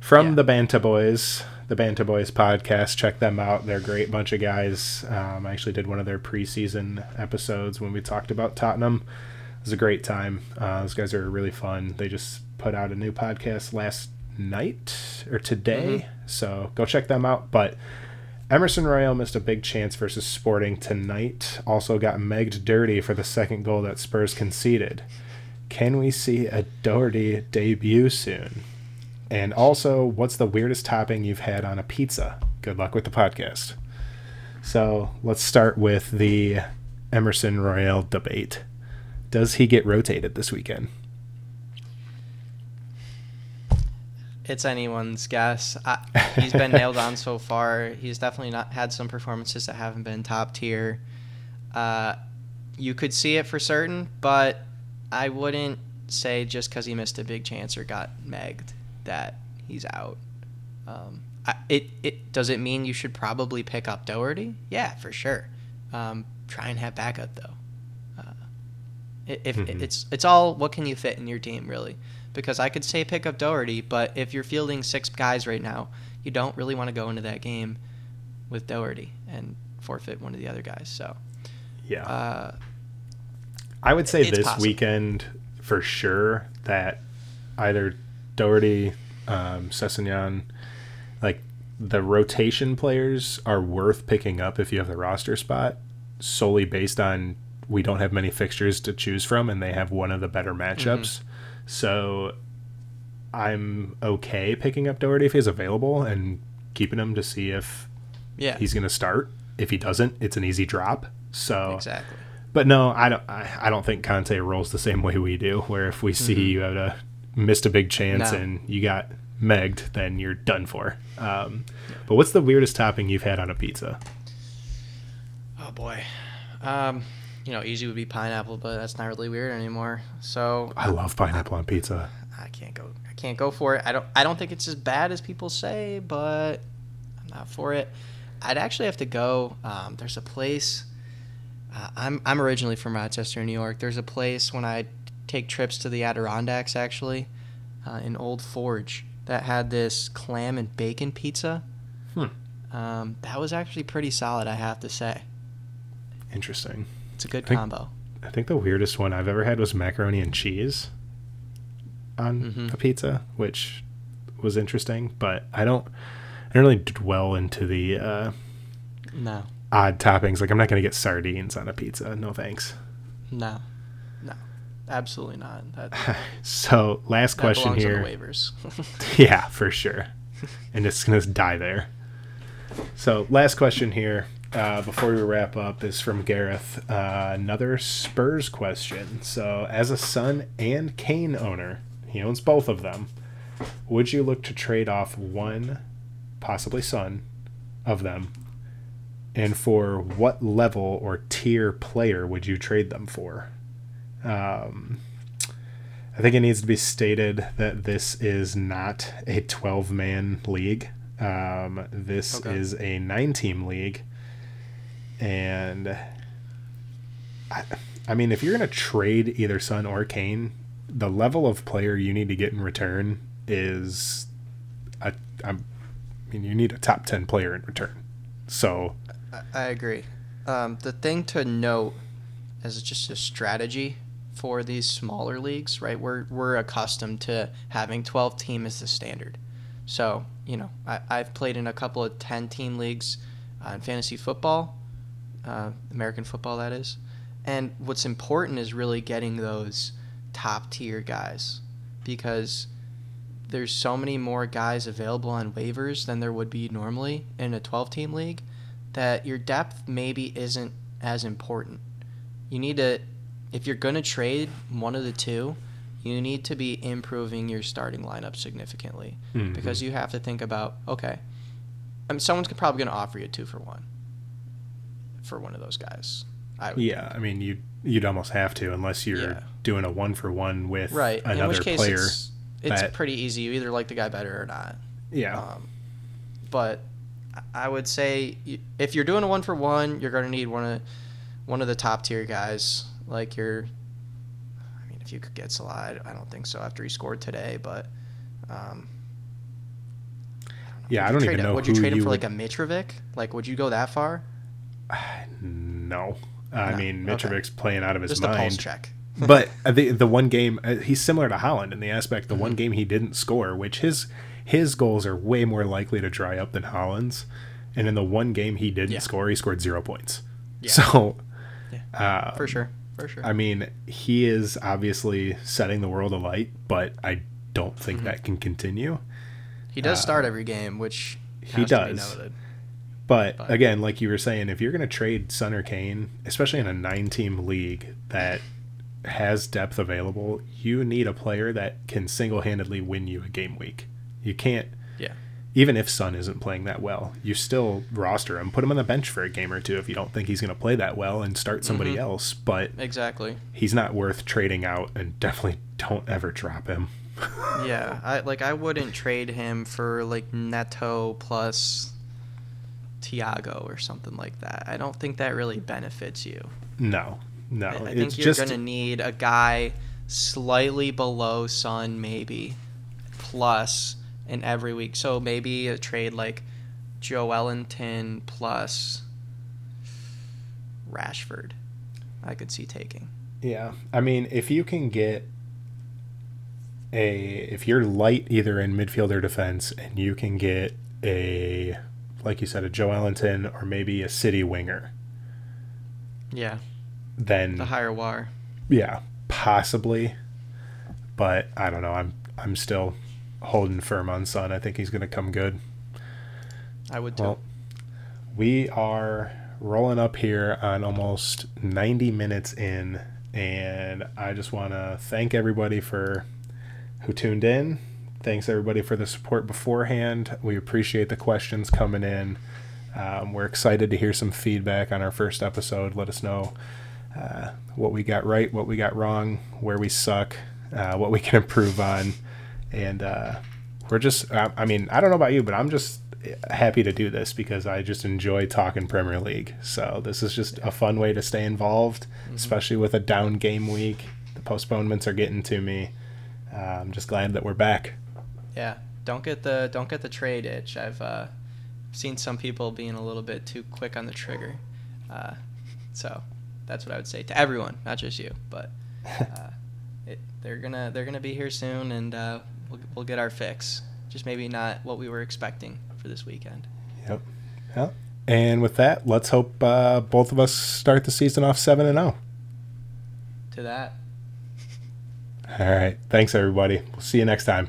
from Yeah. the Banta Boys, the Banta Boys podcast, check them out. They're a great bunch of guys. Um, I actually did one of their preseason episodes when we talked about Tottenham. It was a great time. Uh, those guys are really fun. They just put out a new podcast last night or today, so go check them out. But Emerson Royal missed a big chance versus Sporting tonight. Also got megged dirty for the second goal that Spurs conceded. Can we see a Doherty debut soon? And also, what's the weirdest topping you've had on a pizza? Good luck with the podcast. So let's start with the Emerson Royal debate. Does he get rotated this weekend? It's anyone's guess. I, he's been nailed on so far. He's definitely not had some performances that haven't been top tier. Uh, you could see it for certain, but I wouldn't say just because he missed a big chance or got megged that he's out. Um, I, it it does it mean you should probably pick up Doherty? Yeah, for sure. Um, try and have backup though. Uh, if Mhm. it's it's all what can you fit in your team really? Because I could say pick up Doherty, but if you're fielding six guys right now, you don't really want to go into that game with Doherty and forfeit one of the other guys. So Yeah. uh, I would say this possible. weekend for sure that either Doherty, um, Sessegnon, like the rotation players are worth picking up if you have the roster spot solely based on we don't have many fixtures to choose from and they have one of the better matchups. So I'm okay picking up Doherty if he's available and keeping him to see if yeah, he's going to start. If he doesn't, it's an easy drop. So exactly. but no, I don't. I, I don't think Conte rolls the same way we do. Where if we see you had a missed a big chance No. and you got megged, then you're done for. Um, But what's the weirdest topping you've had on a pizza? Oh boy. Um, you know, easy would be pineapple, but that's not really weird anymore. So I love pineapple on pizza. I can't go. I can't go for it. I don't. I don't think it's as bad as people say, but I'm not for it. I'd actually have to go. Um, there's a place. Uh, I'm I'm originally from Rochester, New York. There's a place when I take trips to the Adirondacks, actually, uh, in Old Forge, that had this clam and bacon pizza. Hmm. Um, that was actually pretty solid, I have to say. Interesting. It's a good think- combo. I think the weirdest one I've ever had was macaroni and cheese on Mhm. a pizza, which was interesting. But I don't, I don't really dwell into the uh, No, odd toppings. Like I'm not gonna get sardines on a pizza. No thanks. no, no, absolutely not. That, So last question here. on the waivers. Yeah, for sure. and it's gonna die there. So last question here uh, before we wrap up is from Gareth. Uh, another Spurs question. So as a Son and Kane owner, he owns both of them. Would you look to trade off one, possibly Son, of them? And for what level or tier player would you trade them for? Um, I think it needs to be stated that this is not a 12 man league. Um, this Okay. is a nine team league. And I, I mean, if you're going to trade either Son or Kane, the level of player you need to get in return is a, I mean, you need a top 10 player in return. So, I, I agree. Um, the thing to note is just a strategy for these smaller leagues, right? We're we're accustomed to having 12 team as the standard. So you know, I, I've played in a couple of 10 team leagues uh, in fantasy football, uh, American football that is. And what's important is really getting those top tier guys because there's so many more guys available on waivers than there would be normally in a 12 team league that your depth maybe isn't as important. You need to, if you're going to trade one of the two, you need to be improving your starting lineup significantly Mhm. because you have to think about okay, I mean, someone's probably going to offer you two for one for one of those guys. I would yeah, I mean, you, you'd almost have to unless you're Yeah. doing a one for one with right. another in which case player. it's, it's that- pretty easy. You either like the guy better or not. yeah. Um, but I- I would say if you're doing a one for one, you're going to need one of one of the top tier guys. Like your, I mean, if you could get Salah, I- I don't think so after he scored today, but. Um, Yeah, would I don't even him- know Would you trade him for would- like a Mitrovic? Like, would you go that far? No. I No, mean, okay. Mitrovic's playing out of his Just a pulse mind. check. but the the one game uh, he's similar to Haaland in the aspect the Mm-hmm. one game he didn't score, which his his goals are way more likely to dry up than Haaland's, and in the one game he didn't Yeah. score, he scored zero points. Yeah. So, Yeah. uh, For sure. For sure. I mean, he is obviously setting the world alight, but I don't think Mm-hmm. that can continue. he does uh, start every game, which he has to be does. But, But- again, like you were saying, if you're going to trade Son or Kane, especially in a nine team league that has depth available, you need a player that can single handedly win you a game week. You can't, Yeah. even if Son isn't playing that well, you still roster him, put him on the bench for a game or two if you don't think he's going to play that well and start somebody Mhm. else. But Exactly. he's not worth trading out, and definitely don't ever drop him. Yeah, I like I wouldn't trade him for like Neto plus Thiago or something like that. I don't think that really benefits you. No, no. I, I think you're just gonna need a guy slightly below Son maybe plus in every week. So maybe a trade like Joelinton plus Rashford. I could see taking. Yeah, I mean, if you can get a, if you're light either in midfield or defense, and you can get a, like you said, a Joelinton or maybe a City winger, Yeah, then the higher war. yeah, possibly. But I don't know. I'm I'm still holding firm on Son. I think he's going to come good. I would too. Well, we are rolling up here on almost 90 minutes in, and I just want to thank everybody for who tuned in. Thanks everybody for the support beforehand. We appreciate the questions coming in. Um, we're excited to hear some feedback on our first episode. Let us know uh, what we got right, what we got wrong, where we suck, uh, what we can improve on, and uh, we're just. I mean, I don't know about you, but I'm just happy to do this because I just enjoy talking Premier League. So this is just a fun way to stay involved, mm-hmm. especially with a down game week. The postponements are getting to me. Uh, I'm just glad that we're back. Yeah, don't get the don't get the trade itch. I've uh, seen some people being a little bit too quick on the trigger. Uh, so that's what I would say to everyone, not just you. But uh, it, they're gonna they're gonna be here soon, and uh, we'll we'll get our fix. Just maybe not what we were expecting for this weekend. Yep. Yep. And with that, let's hope uh, both of us start the season off seven and zero. Oh. To that. All right. Thanks, everybody. We'll see you next time.